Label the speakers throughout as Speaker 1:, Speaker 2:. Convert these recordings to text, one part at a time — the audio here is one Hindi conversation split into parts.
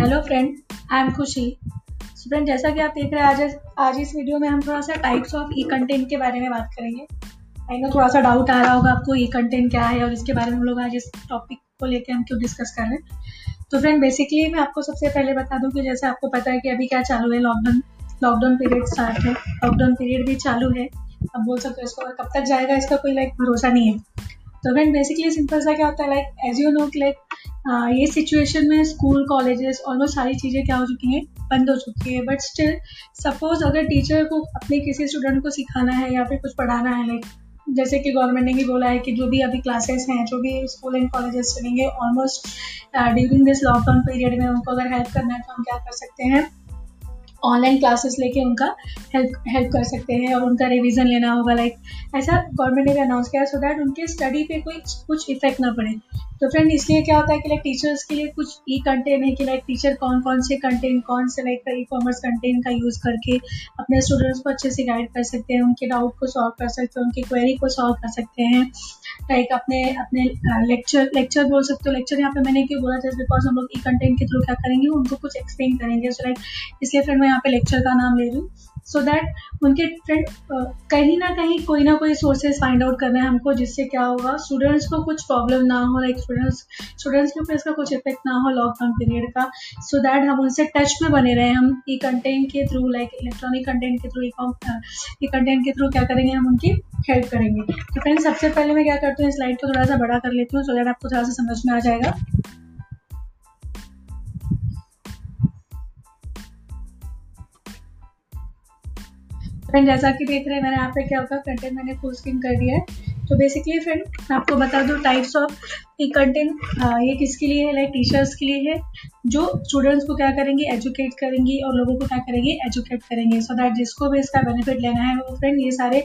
Speaker 1: Hello friend I am Khushi friend जैसा कि आप देख रहे हैं, आज आज इस वीडियो में हम थोड़ा सा टाइप्स ऑफ़ ई कंटेंट के बारे में बात करेंगे। आई नो थोड़ा सा डाउट आ रहा होगा आपको ई कंटेंट क्या है और इसके बारे में हम लोग आज इस टॉपिक को लेकर हम क्यों डिस्कस कर रहे हैं। तो फ्रेंड बेसिकली मैं आपको सबसे पहले बता दूँ कि जैसे आपको पता है कि अभी क्या चालू है लॉकडाउन लॉकडाउन पीरियड स्टार्ट है। लॉकडाउन पीरियड भी चालू है। अब बोल सकते हो इसको कब तक जाएगा इसका कोई लाइक भरोसा नहीं है। तो फ्रेंड बेसिकली सिंपल सा क्या होता है like as you know like ये सिचुएशन में स्कूल कॉलेजेस ऑलमोस्ट सारी चीज़ें क्या हो चुकी हैं, बंद हो चुकी है। बट स्टिल सपोज़ अगर टीचर को अपने किसी स्टूडेंट को सिखाना है या फिर कुछ पढ़ाना है लाइक जैसे कि गवर्नमेंट ने भी बोला है कि जो भी अभी क्लासेस हैं, जो भी स्कूल एंड कॉलेजेस चलेंगे almost during this lockdown period में उनको अगर हेल्प करना है तो हम क्या कर सकते हैं ऑनलाइन क्लासेस लेके उनका हेल्प हेल्प कर सकते हैं और उनका रिवीजन लेना होगा लाइक ऐसा गवर्नमेंट ने भी अनाउंस किया सो दैट उनके स्टडी पे कोई कुछ इफ़ेक्ट ना पड़े। तो फ्रेंड इसलिए क्या होता है कि लाइक टीचर्स के लिए कुछ ई कंटेंट है कि लाइक टीचर कौन कौन से कंटेंट कौन से लाइक ई कॉमर्स कंटेंट का यूज़ करके अपने स्टूडेंट्स को अच्छे से गाइड कर सकते हैं, उनके डाउट को सॉल्व कर सकते हैं, उनकी क्वेरी को सॉल्व कर सकते हैं। लाइक अपने अपने लेक्चर लेक्चर बोल सकते हो। लेक्चर यहाँ पे मैंने क्यों बोला जस्ट बिकॉज़ हम लोग ई कंटेंट के थ्रू क्या करेंगे, उनको कुछ एक्सप्लेन करेंगे। सो लाइक इसलिए फ्रेंड मैं यहाँ पे लेक्चर का नाम ले रही हूँ। सो दैट उनके फ्रेंड कहीं ना कहीं कोई ना कोई सोर्सेज फाइंड आउट करना है हमको जिससे क्या होगा। स्टूडेंट्स को कुछ प्रॉब्लम ना हो लाइक स्टूडेंट्स स्टूडेंट्स के ऊपर इसका कुछ इफ़ेक्ट ना हो लॉकडाउन पीरियड का सो so दैट हम उनसे टच में बने रहे। हम ई कंटेंट के थ्रू लाइक इलेक्ट्रॉनिक कंटेंट के थ्रू ई कंटेंट के थ्रू क्या करेंगे, हम उनकी हेल्प करेंगे। तो फ्रेंड्स सबसे पहले मैं क्या करती हूँ स्लाइड को थोड़ा सा बड़ा कर लेती हूँ सो दैट आपको थोड़ा सा समझ में आ जाएगा। फ्रेंड जैसा कि देख रहे हैं, मैंने यहाँ पे क्या होगा कंटेंट मैंने फुल स्किन कर दिया है। तो बेसिकली फ्रेंड मैं आपको बता दूँ टाइप्स ऑफ़ ये कंटेंट ये किसके लिए है लाइक टीचर्स के लिए है, जो स्टूडेंट्स को क्या करेंगे एजुकेट करेंगी और लोगों को क्या करेंगे एजुकेट करेंगे. सो so दैट जिसको भी इसका बेनिफिट लेना है, वो फ्रेंड ये सारे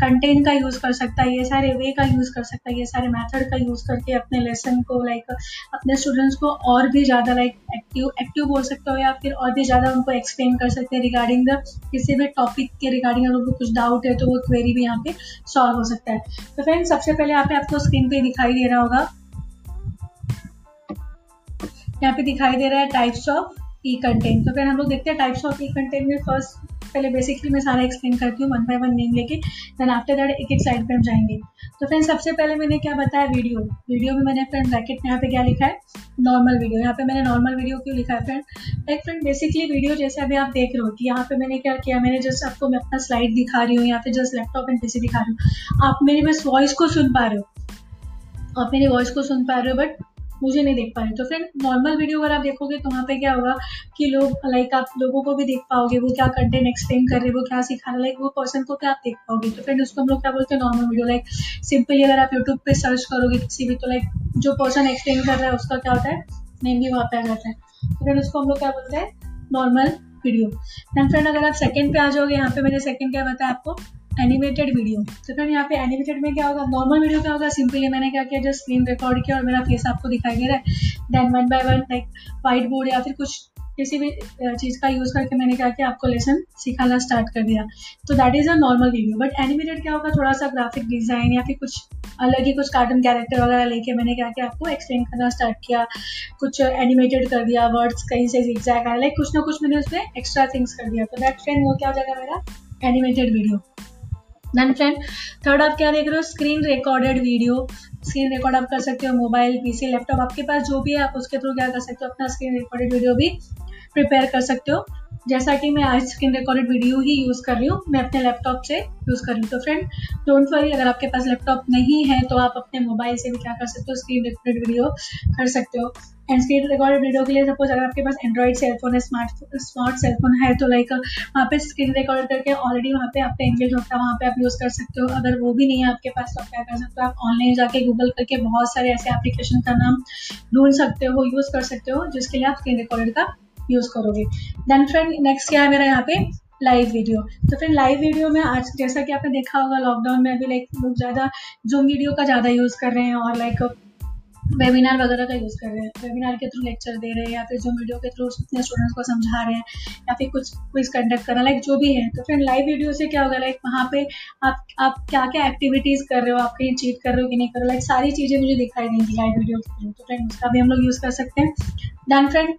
Speaker 1: कंटेंट का यूज़ कर सकता है, ये सारे वे का यूज़ कर सकता है, ये सारे मेथड का यूज़ करके अपने लेसन को लाइक अपने स्टूडेंट्स को और भी ज़्यादा लाइक एक्टिव एक्टिव बोल सकते हो या फिर और भी ज़्यादा उनको एक्सप्लेन कर सकते हैं रिगार्डिंग द किसी भी टॉपिक के रिगार्डिंग अगर उनको कुछ डाउट है तो वो क्वेरी भी यहाँ पे सॉल्व हो सकता है. तो फ्रेंड सबसे पहले यहाँ पे आपको स्क्रीन पे दिखाई दे रहा होगा यहाँ पे दिखाई दे रहा है टाइप्स ऑफ़ ई कंटेंट तो फिर हम लोग देखते हैं टाइप्स ऑफ़ ई कंटेंट में फ़र्स्ट पहले बेसिकली मैं सारा एक्सप्लेन करती हूँ वन बाय वन नेम लेके देन आफ्टर दैट एक एक साइड पे हम जाएँगे। तो फ्रेंड सबसे पहले मैंने क्या बताया? वीडियो वीडियो में मैंने फ्रेंड ब्रैकेट में यहाँ पे क्या लिखा है? नॉर्मल वीडियो यहाँ पे मैंने नॉर्मल वीडियो क्यों लिखा है friend like friend basically video जैसे अभी आप देख रहे हो कि यहाँ पे मैंने क्या किया? मैंने जस्ट आपको मैं अपना स्लाइड दिखा रही हूँ, या फिर जस्ट लैपटॉप एंड पीसी दिखा रही हूँ। आप मेरी बस वॉइस को सुन पा रहे हो। आप मेरी वॉइस को सुन पा रहे हो बट मुझे नहीं देख पा रहे तो फिर नॉर्मल वीडियो अगर आप देखोगे तो वहाँ पे क्या होगा कि लोग लाइक आप लोगों को भी देख पाओगे वो क्या कंटेंट एक्सप्लेन कर रहे हैं, वो क्या सिखा रहे लाइक वो पर्सन को क्या आप देख पाओगे। तो फ्रेंड उसको हम लोग क्या बोलते हैं नॉर्मल वीडियो लाइक सिंपली अगर आप यूट्यूब पे सर्च करोगे किसी भी तो लाइक जो पर्सन एक्सप्लेन कर रहा है उसका क्या होता है नेम भी वहाँ पे आ जाता है। तो फ्रेंड उसको हम लोग क्या बोलते हैं नॉर्मल वीडियो फ्रेंड अगर आप सेकंड पे आ जाओगे, यहाँ पे मैंने सेकंड क्या बताया आपको? एनिमेटेड वीडियो तो फ्रेंड यहाँ पे एनिमेटेड में क्या होगा? नॉर्मल वीडियो क्या होगा? सिंपली मैंने क्या किया? जो स्क्रीन रिकॉर्ड किया और मेरा फेस आपको दिखाई दे रहा है। Then one by one like white board या फिर कुछ किसी भी चीज़ का यूज़ करके मैंने क्या किया? आपको लेसन सिखाना स्टार्ट कर दिया। तो that is a normal video but animated क्या होगा? थोड़ा सा ग्राफिक डिज़ाइन या फिर कुछ अलग ही कुछ कार्टून कैरेक्टर वगैरह लेके मैंने क्या किया? आपको एक्सप्लेन करना स्टार्ट किया। कुछ एनिमेटेड कर दिया वर्ड्स कहीं से एग्जैक्ट लाइक कुछ ना कुछ मैंने उसमें एक्स्ट्रा थिंग्स कर दिया। तो दैट फ्रेंड वो क्या हो जाएगा मेरा? Animated video then friend third आप क्या देख रहे हो? Screen recorded video screen record आप कर सकते हो मोबाइल पीसी लैपटॉप आपके पास जो भी है, आप उसके थ्रू क्या कर सकते हो? अपना स्क्रीन रिकॉर्डेड वीडियो भी प्रिपेयर कर सकते हो। जैसा कि मैं आज स्क्रीन रिकॉर्डेड वीडियो ही यूज़ कर रही हूँ, मैं अपने लैपटॉप से यूज़ कर रही हूँ। तो फ्रेंड डोंट वरी अगर आपके पास लैपटॉप नहीं है तो आप अपने मोबाइल से भी क्या कर सकते हो? स्क्रीन रिकॉर्डेड वीडियो कर सकते हो। एंड स्क्रीन रिकॉर्डेड वीडियो के लिए सपोज़ अगर आपके पास एंड्रॉइड सेलफोन है स्मार्ट स्मार्ट सेलफोन है तो लाइक वहाँ पे स्क्रीन रिकॉर्ड करके ऑलरेडी वहाँ पे आपका इंग्लिश होता है, वहाँ पे आप यूज़ कर सकते हो। अगर वो भी नहीं है आपके पास तो आप क्या कर सकते हो? आप ऑनलाइन जाके गूगल करके बहुत सारे ऐसे एप्लीकेशन का नाम ढूंढ सकते हो यूज़ कर सकते हो, जिसके लिए आप स्क्रीन रिकॉर्डेड का यूज़ करोगे। देन फ्रेंड नेक्स्ट क्या है मेरा यहाँ पे? लाइव वीडियो तो फिर लाइव वीडियो में आज जैसा कि आपने देखा होगा लॉकडाउन में अभी लाइक लोग ज़्यादा जूम वीडियो का ज़्यादा यूज़ कर रहे हैं और लाइक वेबिनार वगैरह का यूज़ कर रहे हैं। वेबिनार के थ्रू लेक्चर दे रहे हैं या फिर जो वीडियो के थ्रू अपने स्टूडेंट्स को समझा रहे हैं या फिर कुछ क्विज कंडक्ट करना लाइक जो भी है। तो फिर लाइव वीडियो से क्या होगा? लाइक वहाँ पे आप आप क्या क्या एक्टिविटीज़ कर रहे हो? आप कहीं चीट कर रहे हो कि नहीं कर रहे हो? लाइक सारी चीज़ें मुझे दिखाई देंगी लाइव वीडियो के थ्रू तो फ्रेंड उसका भी हम लोग यूज़ कर सकते हैं। डन फ्रेंड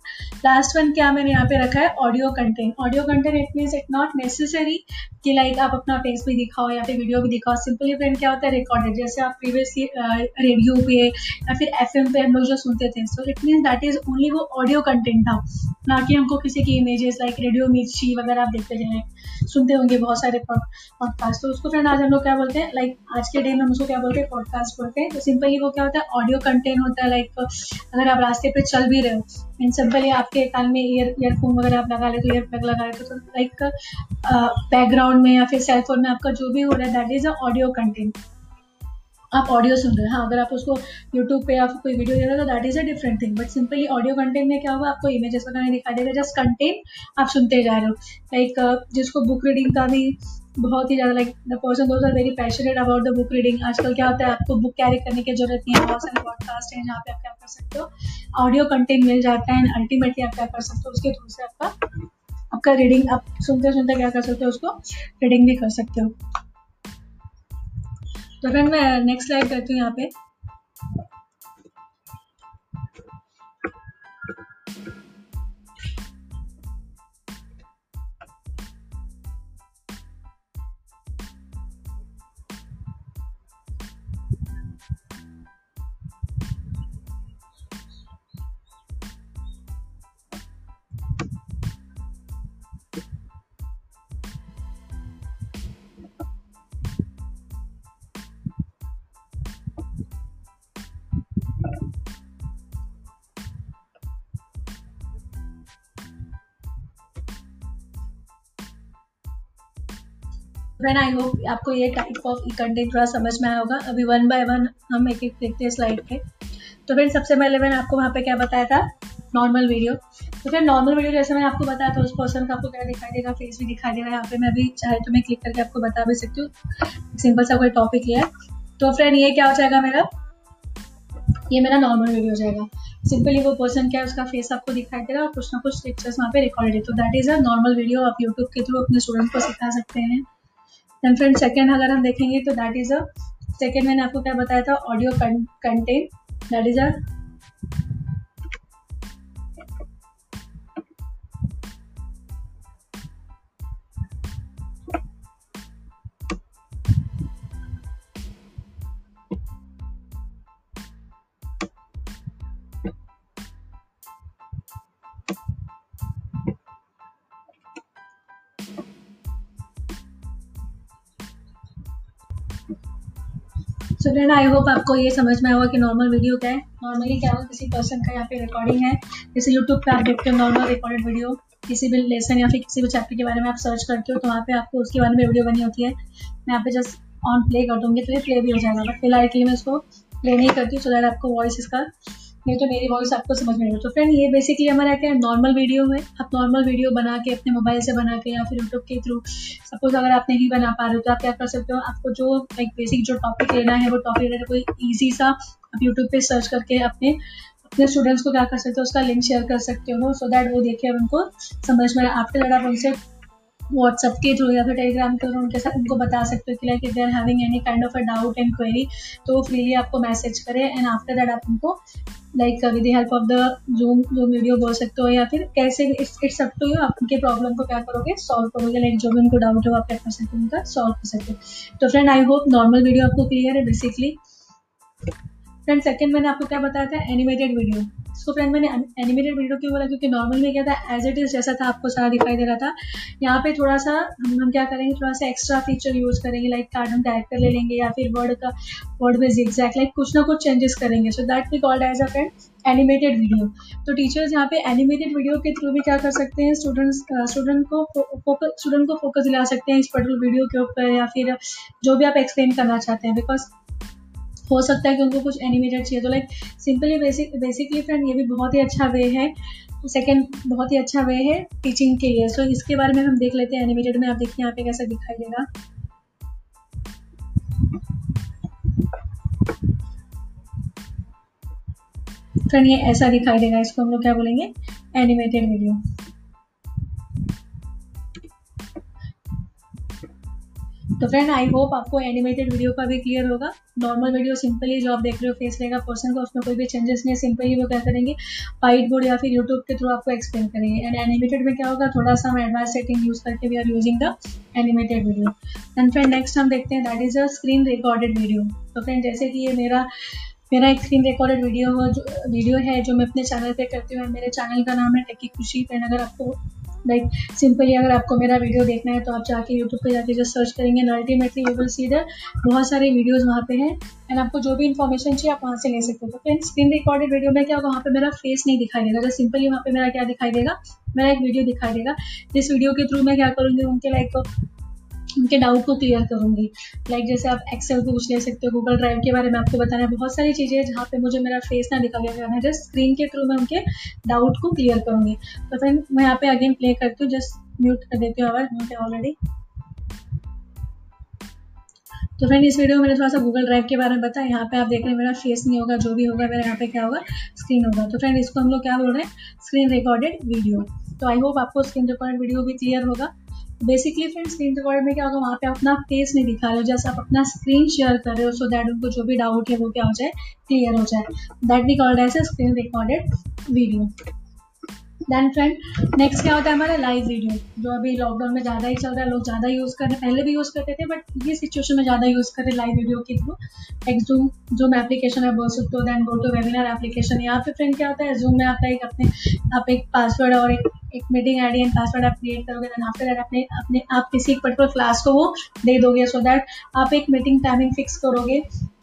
Speaker 1: लास्ट वन क्या मैंने यहाँ पे रखा है? Audio content audio content it means it not necessary कि लाइक आप अपना फेस भी दिखाओ या फिर वीडियो भी दिखाओ. सिंपली फ्रेंड क्या होता है? रिकॉर्डेड जैसे आप प्रीवियसली रेडियो पे या फिर एफ़ एम पे हम लोग जो सुनते थे so it means that is only वो ऑडियो कंटेंट था. ना कि हमको किसी की इमेजेस लाइक रेडियो मिर्ची वगैरह आप देखते जाए, सुनते होंगे बहुत सारे पॉडकास्ट तो उसको फ्रेंड आज हम लोग क्या बोलते हैं? लाइक आज के डे में हम उसको क्या बोलते हैं? पॉडकास्ट बोलते हैं. तो सिंपली वो क्या होता है? ऑडियो कंटेंट होता है लाइक अगर आप रास्ते पे चल भी रहे हो इन सिंपली आपके कान में ईयर ईयरफोन वगैरह आप लगा ले तो ईयर प्लग लगा ले तो लाइक बैकग्राउंड में या फिर सेलफोन में आपका जो भी हो रहा है that is a audio content आप ऑडियो सुन रहे हैं। हाँ अगर आप उसको यूट्यूब पे या कोई वीडियो दे रहे हो तो that is a different thing but simply audio content में क्या होगा आपको इमेजेस वगैरह दिखाई देगा जस्ट कंटेंट आप सुनते जा रहे हो। लाइक like, जिसको बुक रीडिंग का भी बहुत ही ज़्यादा like the person those are very passionate about the book reading आजकल क्या होता है, आपको बुक कैरी करने की ज़रूरत नहीं है। बहुत सारे पॉडकास्ट हैं जहाँ पे आप क्या कर सकते हो ऑडियो कंटेंट मिल जाता है एंड अल्टीमेटली आप क्या कर सकते हो, उसके थ्रू से आपका आपका रीडिंग आप सुनते सुनते क्या कर सकते हो, उसको रीडिंग भी कर सकते हो। तो फ्रेंड मैं नेक्स्ट स्लाइड करती हूँ यहाँ पे फ्रेंड आई होप आपको ये टाइप ऑफ़ कंटेंट थोड़ा समझ में आया होगा। अभी वन बाय वन हम एक एक देखते हैं स्लाइड पे। तो फ्रेंड सबसे पहले मैंने आपको वहाँ पे क्या बताया था? नॉर्मल वीडियो तो फिर नॉर्मल वीडियो जैसे मैंने आपको बताया था, उस पर्सन का आपको क्या दिखाई देगा फेस भी दिखाई देगा। यहाँ पे मैं भी चाहे तो मैं क्लिक करके आपको बता भी सकती हूँ। सिंपल सा कोई टॉपिक लिया है। तो फ्रेंड ये क्या हो जाएगा मेरा? ये मेरा नॉर्मल वीडियो हो जाएगा। सिंपली वो पर्सन क्या है, उसका फेस आपको दिखाई दे रहा है और कुछ ना कुछ लेक्चर्स वहाँ पे रिकॉर्डेड है। तो that is a normal video आप यूट्यूब के थ्रू अपने स्टूडेंट को सिखा सकते हैं। देन फ्रेंड सेकेंड अगर हम देखेंगे तो दैट इज़ अ सेकेंड मैंने आपको क्या बताया था audio content that is a so friend I hope आपको ये समझ में आएगा कि नॉर्मल वीडियो क्या है। नॉर्मली क्या हो, किसी पर्सन का यहाँ पे रिकॉर्डिंग है। जैसे यूट्यूब पे आप देखते हो नॉर्मल रिकॉर्डेड वीडियो किसी भी लेसन या फिर किसी भी चैप्टर के बारे में आप सर्च करते हो तो वहाँ पे आपको उसके बारे में वीडियो बनी होती है। मैं यहाँ पे जस्ट ऑन प्ले कर दूँगी तो ये प्ले भी हो जाएगा। बट फ़िलहाल के लिए मैं इसको प्ले नहीं करती हूँ सो दैट आपको वॉइस इसका नहीं तो मेरी वॉइस आपको समझ में आएगी तो फ्रेंड ये बेसिकली हमारा क्या है नॉर्मल वीडियो है आप नॉर्मल वीडियो बना के अपने मोबाइल से बना के या फिर यूट्यूब के थ्रू सपोज़ अगर आप नहीं बना पा रहे हो तो आप क्या कर सकते हो, आपको जो लाइक बेसिक जो टॉपिक लेना है, वो टॉपिक लेना कोई ईजी सा आप यूट्यूब पे सर्च करके अपने अपने स्टूडेंट्स को क्या कर सकते हो, उसका लिंक शेयर कर सकते हो सो दैट वो देखे उनको समझ में आफ्टर दैट आप उनसे व्हाट्सअप के थ्रू या फिर टेलीग्राम के थ्रू उनके साथ उनको बता सकते हो कि like if they are having any kind of a doubt and query तो फ्रीली आपको मैसेज करें एंड आफ्टर दैट आप उनको like with the help of the Zoom Zoom video बोल सकते हो या फिर कैसे इट्स अप टू यू आप उनके प्रॉब्लम को क्या करोगे सॉल्व करोगे लाइक जो भी उनको डाउट हो आप क्या कर सकते हो उनका सॉल्व कर सकते हो। तो friend I hope normal video आपको क्लियर है बेसिकली फ्रेंड सेकंड मैंने आपको क्या बताया था? एनिमेटेड वीडियो इसको फ्रेंड मैंने एनिमेटेड वीडियो क्यों बोला? क्योंकि नॉर्मल में क्या था? एज इट इज़ जैसा था, आपको सारा दिखाई दे रहा था। यहाँ पे थोड़ा सा हम हम क्या करेंगे? थोड़ा सा एक्स्ट्रा फीचर यूज़ करेंगे लाइक कार्टून कैरेक्टर ले लेंगे या फिर वर्ड का वर्ड में जिग्जैक्ट लाइक कुछ ना कुछ चेंजेस करेंगे। So that we called as a friend animated video तो टीचर्स यहाँ पे एनिमेटेड वीडियो के थ्रू भी क्या कर सकते हैं? स्टूडेंट्स स्टूडेंट को फोकस स्टूडेंट को फोकस दिला सकते हैं इस पर्टिकुलर वीडियो के ऊपर या फिर जो भी आप एक्सप्लेन करना चाहते हैं। बिकॉज़ हो सकता है कि उनको कुछ एनिमेटेड चाहिए। तो like simply basic basically friend ये भी बहुत ही अच्छा वे है। सेकेंड बहुत ही अच्छा वे है टीचिंग के लिए। सो इसके बारे में हम देख लेते हैं एनिमेटेड में। आप देखिए यहाँ पे कैसा दिखाई देगा। फ्रेंड ये ऐसा दिखाई देगा। इसको हम लोग क्या बोलेंगे? एनिमेटेड वीडियो तो फ्रेंड आई होप आपको एनिमेटेड वीडियो का भी क्लियर होगा। नॉर्मल वीडियो सिंपली जो आप देख रहे हो फेस रहेगा पर्सन का, उसमें कोई भी चेंजेस नहीं है सिंपली वो क्या करेंगे? वाइट बोर्ड या फिर यूट्यूब के थ्रू आपको एक्सप्लेन करेंगे। एंड एनिमेटेड में क्या होगा? थोड़ा सा हम एडवांस सेटिंग यूज़ करके we are using the animated video and friend next हम देखते हैं that is a screen recorded video तो फ्रेंड जैसे कि ये मेरा मेरा एक स्क्रीन रिकॉर्डेड वीडियो जो वीडियो है जो मैं अपने चैनल पे करती हूँ। मेरे चैनल का नाम है टेकी खुशी फ्रेंड अगर आपको लाइक सिंपली अगर आपको मेरा वीडियो देखना है तो आप जाके यूट्यूब पे जाके जो सर्च करेंगे and ultimately you will see the बहुत सारे वीडियोज़ वहाँ पे हैं। एंड आपको जो भी इन्फॉर्मेशन चाहिए आप वहाँ से ले सकते हो। तो फ्रेंड स्क्रीन रिकॉर्डेड वीडियो में क्या वहाँ पे मेरा फेस नहीं दिखाई देगा। जो सिंपली वहाँ पे मेरा क्या दिखाई देगा? मेरा एक वीडियो दिखाई देगा। जिस वीडियो के थ्रू मैं क्या करूँगी? उनके लाइक उनके डाउट को क्लियर करूँगी। लाइक like जैसे आप एक्सेल को पूछ ले सकते हो गूगल ड्राइव के बारे में आपको बताना है। बहुत सारी चीज़ें जहाँ पे मुझे मेरा फेस ना दिखा गया है। जस्ट स्क्रीन के थ्रू मैं उनके डाउट को क्लियर करूँगी। तो फ्रेंड मैं यहाँ पे अगेन प्ले करती हूँ। जस्ट म्यूट कर देती हूँ आवाज़। म्यूट है ऑलरेडी तो फ्रेंड इस वीडियो में मैंने थोड़ा सा गूगल ड्राइव के बारे में बताया। यहाँ पे आप देख रहे हैं मेरा फेस नहीं होगा, जो भी होगा, मेरा यहाँ पे क्या होगा? स्क्रीन होगा। तो फ्रेंड इसको हम लोग क्या बोल रहे हैं? स्क्रीन रिकॉर्डेड वीडियो तो आई होप आपको स्क्रीन रिकॉर्डेड वीडियो भी क्लियर होगा। बेसिकली फ्रेंड स्क्रीन रिकॉर्ड में क्या होगा, वहाँ पे अपना फेस नहीं दिखा रहे हो, जैसे आप अपना स्क्रीन शेयर कर रहे हो सो दैट उनको जो भी डाउट है, वो क्या हो जाए क्लियर हो जाए। That we called as a screen recorded video then friend next क्या होता है हमारा लाइव वीडियो जो अभी लॉकडाउन में ज़्यादा ही चल रहा है, लोग ज़्यादा यूज़ कर रहे हैं, पहले भी यूज़ करते थे बट ये सिचुएशन में ज़्यादा यूज़ कर रहे लाइव वीडियो के थ्रू एक जूम जूम एप्लीकेशन है बोल सकते हो then go to webinar application यहाँ पे फ्रेंड क्या होता है जूम में आप लाइक अपने, आप एक पासवर्ड और एक एक मीटिंग आईडी एंड पासवर्ड आप क्रिएट करोगे देन आफ्टर दैट अपने अपने आप किसी एक पर्टिकुलर क्लास को वो दे दोगे सो दैट आप एक मीटिंग टाइमिंग फिक्स करोगे।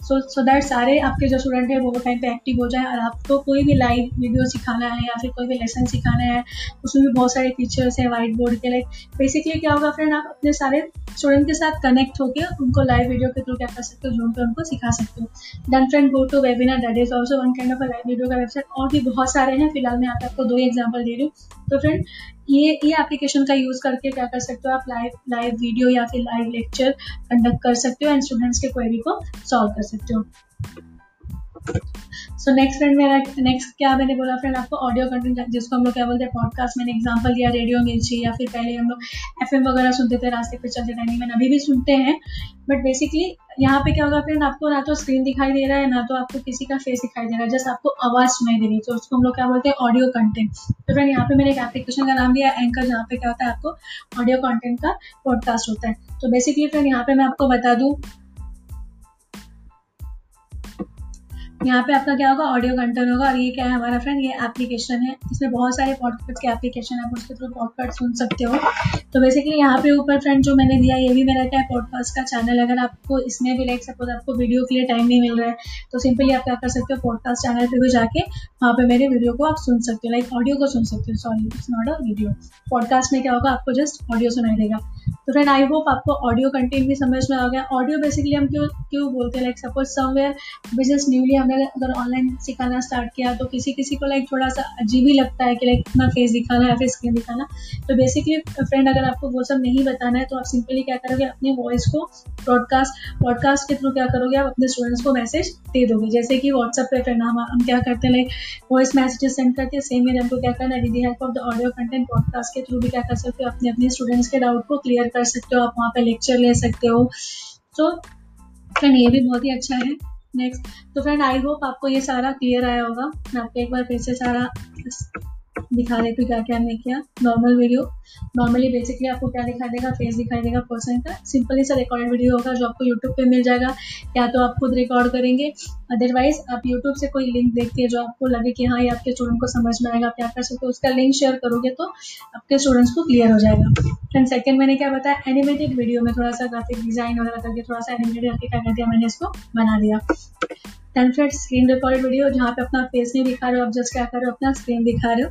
Speaker 1: सो सो दैट सारे आपके जो स्टूडेंट हैं, वो टाइम पे एक्टिव हो जाए और आपको कोई भी लाइव वीडियो सिखाना है या फिर कोई भी लेसन सिखाना है, उसमें भी बहुत सारे टीचर्स है वाइट बोर्ड के लाइक बेसिकली क्या होगा फ्रेंड आप अपने सारे स्टूडेंट के साथ कनेक्ट होकर उनको लाइव वीडियो के थ्रू क्या कर सकते हो जूम पे उनको सिखा सकते हो। Then friend go to webinar that is also one kind of live video का वेबसाइट और भी बहुत सारे हैं, फ़िलहाल मैं आपको दो ही एग्ज़ाम्पल दे रही हूँ। तो फ्रेंड ये ये एप्लीकेशन का यूज़ करके क्या कर सकते हो आप लाइव लाइव वीडियो या फिर लाइव लेक्चर कंडक्ट कर सकते हो एंड स्टूडेंट्स के क्वेरी को सॉल्व कर सकते हो। सो नेक्स्ट फ्रेंड मेरा नेक्स्ट क्या मैंने बोला फ्रेंड आपको ऑडियो कंटेंट जिसको हम लोग क्या बोलते हैं पॉडकास्ट मैंने एग्जांपल दिया रेडियो मिर्ची, या फिर पहले हम लोग एफएम वगैरह सुनते थे, रास्ते पे चलते टाइम में अभी भी सुनते हैं। बट बेसिकली यहाँ पे क्या होगा फ्रेंड आपको ना तो स्क्रीन दिखाई दे रहा है, ना तो आपको किसी का फेस दिखाई दे रहा है जस्ट आपको आवाज़ सुनाई दे रही है। तो उसको हम लोग क्या बोलते हैं ऑडियो कंटेंट तो फ्रेंड यहाँ पे मैंने एक एप्लीकेशन का नाम दिया एंकर जहाँ पे क्या होता है, आपको ऑडियो कंटेंट का पॉडकास्ट होता है। तो बेसिकली फ्रेंड यहाँ पे मैं आपको बता दूँ यहाँ पे आपका क्या होगा? ऑडियो कंटेंट होगा और ये क्या है हमारा फ्रेंड ये एप्लीकेशन है। इसमें बहुत सारे पॉडकास्ट के एप्लीकेशन है। उसके थ्रू पॉडकास्ट सुन सकते हो। तो बेसिकली यहाँ पे ऊपर फ्रेंड जो मैंने दिया, ये भी मेरा क्या है? पॉडकास्ट का चैनल अगर आपको इसमें भी लाइक सपोज़ आपको वीडियो के लिए टाइम नहीं मिल रहा है तो सिंपली आप क्या कर सकते हो? पॉडकास्ट चैनल पे भी जाके वहाँ पे मेरे वीडियो को आप सुन सकते हो। लाइक ऑडियो को सुन सकते हो। Sorry it's not a video podcast में क्या होगा? आपको जस्ट ऑडियो सुनाई देगा। तो फ्रेंड आई होप आपको ऑडियो कंटेंट भी समझ में आ गया। ऑडियो बेसिकली हम क्यों क्यों बोलते हैं? Like suppose somewhere business newly हमने अगर ऑनलाइन सिखाना स्टार्ट किया तो किसी किसी को लाइक थोड़ा सा अजीब ही लगता है कि लाइक अपना फेस दिखाना या फिर स्क्रीन दिखाना। तो बेसिकली फ्रेंड अगर आपको वो सब नहीं बताना है तो आप सिंपली क्या करोगे, अपने वॉइस को ब्रॉडकास्ट पॉडकास्ट के थ्रू क्या करोगे, आप अपने स्टूडेंट्स को मैसेज दे दोगे। जैसे कि व्हाट्सएप पे फ्रेंड हम हम क्या करते हैं लाइक वॉइस मैसेजेस सेंड करते हैं सेम में हमको क्या करना है with help of the audio content podcast के थ्रू भी क्या कर सकते हो, अपने अपने स्टूडेंट्स के डाउट को क्लियर कर सकते हो, आप वहाँ पर लेक्चर ले सकते हो। तो फ्रेंड ये भी बहुत ही अच्छा है। नेक्स्ट तो फ्रेंड आई होप आपको ये सारा क्लियर आया होगा। मैं आपको एक बार फिर से सारा दिखा देती हूँ क्या क्या हमने किया? नॉर्मल वीडियो नॉर्मली बेसिकली आपको क्या दिखाई देगा? फेस दिखाई देगा पर्सन का. सिंपली सा रिकॉर्डेड वीडियो होगा जो आपको यूट्यूब पे मिल जाएगा. या तो आप खुद रिकॉर्ड करेंगे. अदरवाइज़ आप यूट्यूब से कोई लिंक देखते हैं जो आपको लगे कि हाँ ये आपके स्टूडेंट को समझ में आएगा, आप क्या कर सकते हो, उसका लिंक शेयर करोगे तो आपके स्टूडेंट्स को क्लियर हो जाएगा. एंड सेकंड मैंने क्या बताया? एनिमेटेड वीडियो में थोड़ा सा ग्राफिक डिज़ाइन वगैरह करके, थोड़ा सा एनिमेटेड करके क्या कर दिया मैंने इसको बना दिया. टेन स्क्रीन रिकॉर्ड वीडियो जहाँ पे अपना फेस नहीं दिखा रहे हो, आप जस्ट क्या कर रहे हो, अपना स्क्रीन दिखा रहे हो।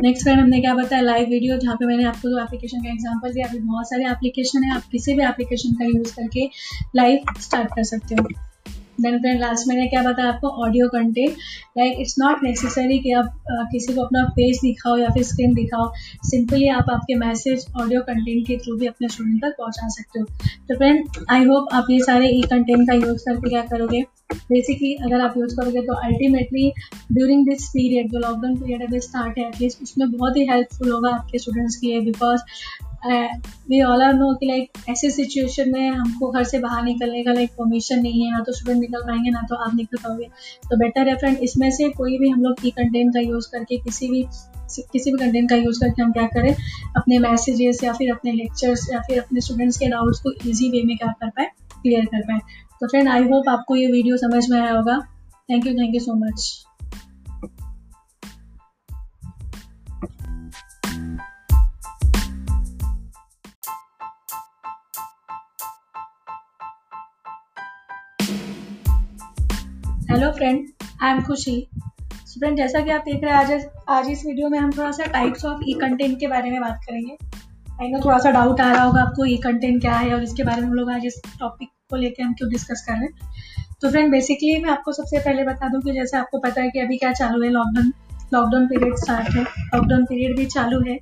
Speaker 1: नेक्स्ट फ्रेंड हमने क्या बताया? लाइव वीडियो जहाँ पे मैंने आपको जो एप्लीकेशन का एग्जांपल दिया। अभी बहुत सारे एप्लीकेशन है, आप किसी भी एप्लीकेशन का यूज़ करके लाइव स्टार्ट कर सकते हो। देन फ्रेंड लास्ट मैंने क्या बताया आपको? Audio content like it's not necessary कि आप uh, किसी को अपना फेस दिखाओ या फिर स्क्रीन दिखाओ. सिंपली आप आपके मैसेज ऑडियो कंटेंट के थ्रू भी अपने स्टूडेंट तक पहुँचा सकते हो. तो फ्रेंड आई होप आप ये सारे ई कंटेंट का यूज़ करके क्या करोगे? बेसिकली अगर आप यूज़ करोगे तो अल्टीमेटली ड्यूरिंग दिस पीरियड जो लॉकडाउन पीरियड अभी स्टार्ट है एटलीस्ट उसमें बहुत ही हेल्पफुल होगा आपके स्टूडेंट्स के लिए because we all are know कि लाइक ऐसे सिचुएशन में हमको घर से बाहर निकलने का लाइक परमिशन नहीं है। ना तो स्टूडेंट निकल पाएँगे, ना तो आप निकल पाओगे। तो बेटर है फ्रेंड इसमें से कोई भी हम लोग ई कंटेंट का यूज़ करके, किसी भी किसी भी कंटेंट का यूज़ करके हम क्या करें? अपने मैसेजेस या फिर अपने लेक्चर्स या फिर अपने स्टूडेंट्स के डाउट्स को ईजी वे में क्या कर पाए? क्लियर कर पाए। तो फ्रेंड आई होप आपको ये वीडियो समझ में आया होगा। Thank you thank you so much hello friend I am Khushi. Friend जैसा कि आप देख रहे हैं, आज आज इस वीडियो में हम थोड़ा सा टाइप्स ऑफ़ ई कंटेंट के बारे में बात करेंगे। आई नो थोड़ा सा डाउट आ रहा होगा आपको ई कंटेंट क्या है और इसके बारे में हम लोग आज इस टॉपिक को लेकर हम क्यों डिस्कस कर रहे हैं। तो फ्रेंड बेसिकली मैं आपको सबसे पहले बता दूँ कि जैसे आपको पता है कि अभी क्या चालू है लॉकडाउन लॉकडाउन पीरियड स्टार्ट है। लॉकडाउन पीरियड भी चालू है।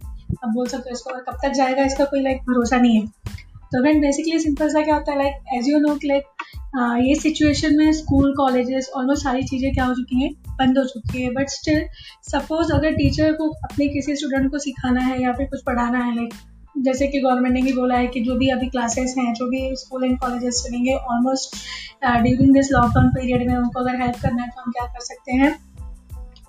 Speaker 1: अब बोल सकते हो इसको, कब तक जाएगा इसका कोई लाइक भरोसा नहीं है। तो फ्रेंड बेसिकली सिंपल सा क्या होता है like as you know like ये सिचुएशन में स्कूल कॉलेजेस ऑलमोस्ट सारी चीज़ें क्या हो चुकी हैं, बंद हो चुकी है। बट स्टिल सपोज़ अगर टीचर को अपने किसी स्टूडेंट को सिखाना है या फिर कुछ पढ़ाना है लाइक जैसे कि गवर्नमेंट ने भी बोला है कि जो भी अभी क्लासेस हैं, जो भी स्कूल एंड कॉलेजेस चलेंगे almost during this lockdown period में उनको अगर हेल्प करना है तो हम क्या कर सकते हैं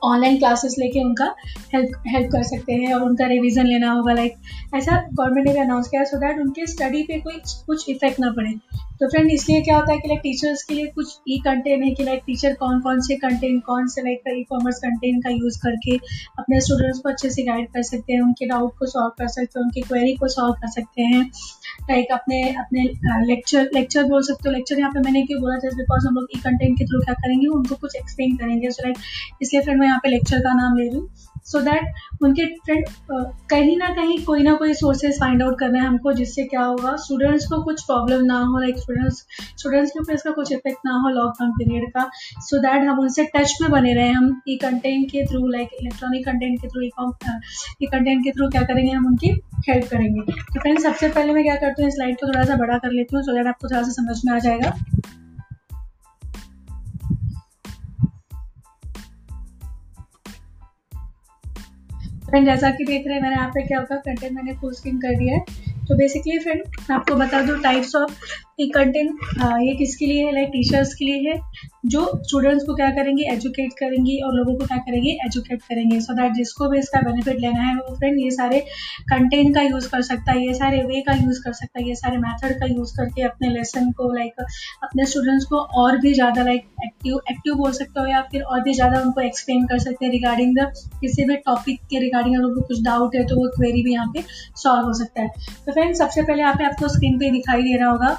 Speaker 1: ऑनलाइन क्लासेस लेके उनका हेल्प हेल्प कर सकते हैं और उनका रिवीजन लेना होगा लाइक ऐसा गवर्नमेंट ने भी अनाउंस किया सो दैट उनके स्टडी पे कोई कुछ इफ़ेक्ट ना पड़े। तो फ्रेंड इसलिए क्या होता है कि लाइक टीचर्स के लिए कुछ ई कंटेंट है कि लाइक टीचर कौन कौन से कंटेंट कौन से लाइक ई कॉमर्स कंटेंट का यूज़ करके अपने स्टूडेंट्स को अच्छे से गाइड कर सकते हैं, उनके डाउट को सॉल्व कर सकते हैं, उनकी क्वेरी को सॉल्व कर सकते हैं। लाइक अपने अपने लेक्चर लेक्चर बोल सकते हो। लेक्चर यहाँ पे मैंने क्यों बोला जस्ट बिकॉज़ हम लोग ई कंटेंट के थ्रू क्या करेंगे, उनको कुछ एक्सप्लेन करेंगे। सो लाइक इसलिए फिर मैं यहाँ पे लेक्चर का नाम ले रही हूँ। सो दैट उनके फ्रेंड कहीं ना कहीं कोई ना कोई सोर्सेज फाइंड आउट करना है हमको, जिससे क्या होगा स्टूडेंट्स को कुछ प्रॉब्लम ना हो लाइक स्टूडेंट्स स्टूडेंट्स के ऊपर इसका कुछ इफ़ेक्ट ना हो लॉकडाउन पीरियड का। सो दैट हम उनसे टच में बने रहे, हम ई कंटेंट के थ्रू लाइक इलेक्ट्रॉनिक कंटेंट के थ्रू ई कंटेंट के थ्रू क्या करेंगे हम उनकी हेल्प करेंगे। तो फ्रेंड्स सबसे पहले मैं क्या करती हूँ, इस स्लाइड को थोड़ा सा बड़ा कर लेती हूँ सो दैट आपको थोड़ा सा समझ में आ जाएगा। फ्रेंड जैसा कि देख रहे हैं, मैंने यहाँ पे क्या होगा कंटेंट मैंने फुल स्क्रीन कर दिया है। तो बेसिकली फ्रेंड आपको बता दूँ टाइप्स ऑफ़ ये कंटेंट ये किसके लिए है लाइक टीचर्स के लिए है, जो स्टूडेंट्स को क्या करेंगे एजुकेट करेंगी और लोगों को क्या करेंगे एजुकेट करेंगे. सो so दैट जिसको भी इसका बेनिफिट लेना है, वो फ्रेंड ये सारे कंटेंट का यूज़ कर सकता है, ये सारे वे का यूज़ कर सकता है, ये सारे मेथड का यूज़ करके अपने लेसन को लाइक अपने स्टूडेंट्स को और भी ज़्यादा लाइक एक्टिव एक्टिव बोल सकते हो या फिर और भी ज़्यादा उनको एक्सप्लेन कर सकते हैं रिगार्डिंग द किसी भी टॉपिक के रिगार्डिंग अगर उनको कुछ डाउट है तो वो क्वेरी भी यहाँ पे सॉल्व हो सकता है. तो फ्रेंड सबसे पहले यहाँ पे आपको स्क्रीन पे दिखाई दे रहा होगा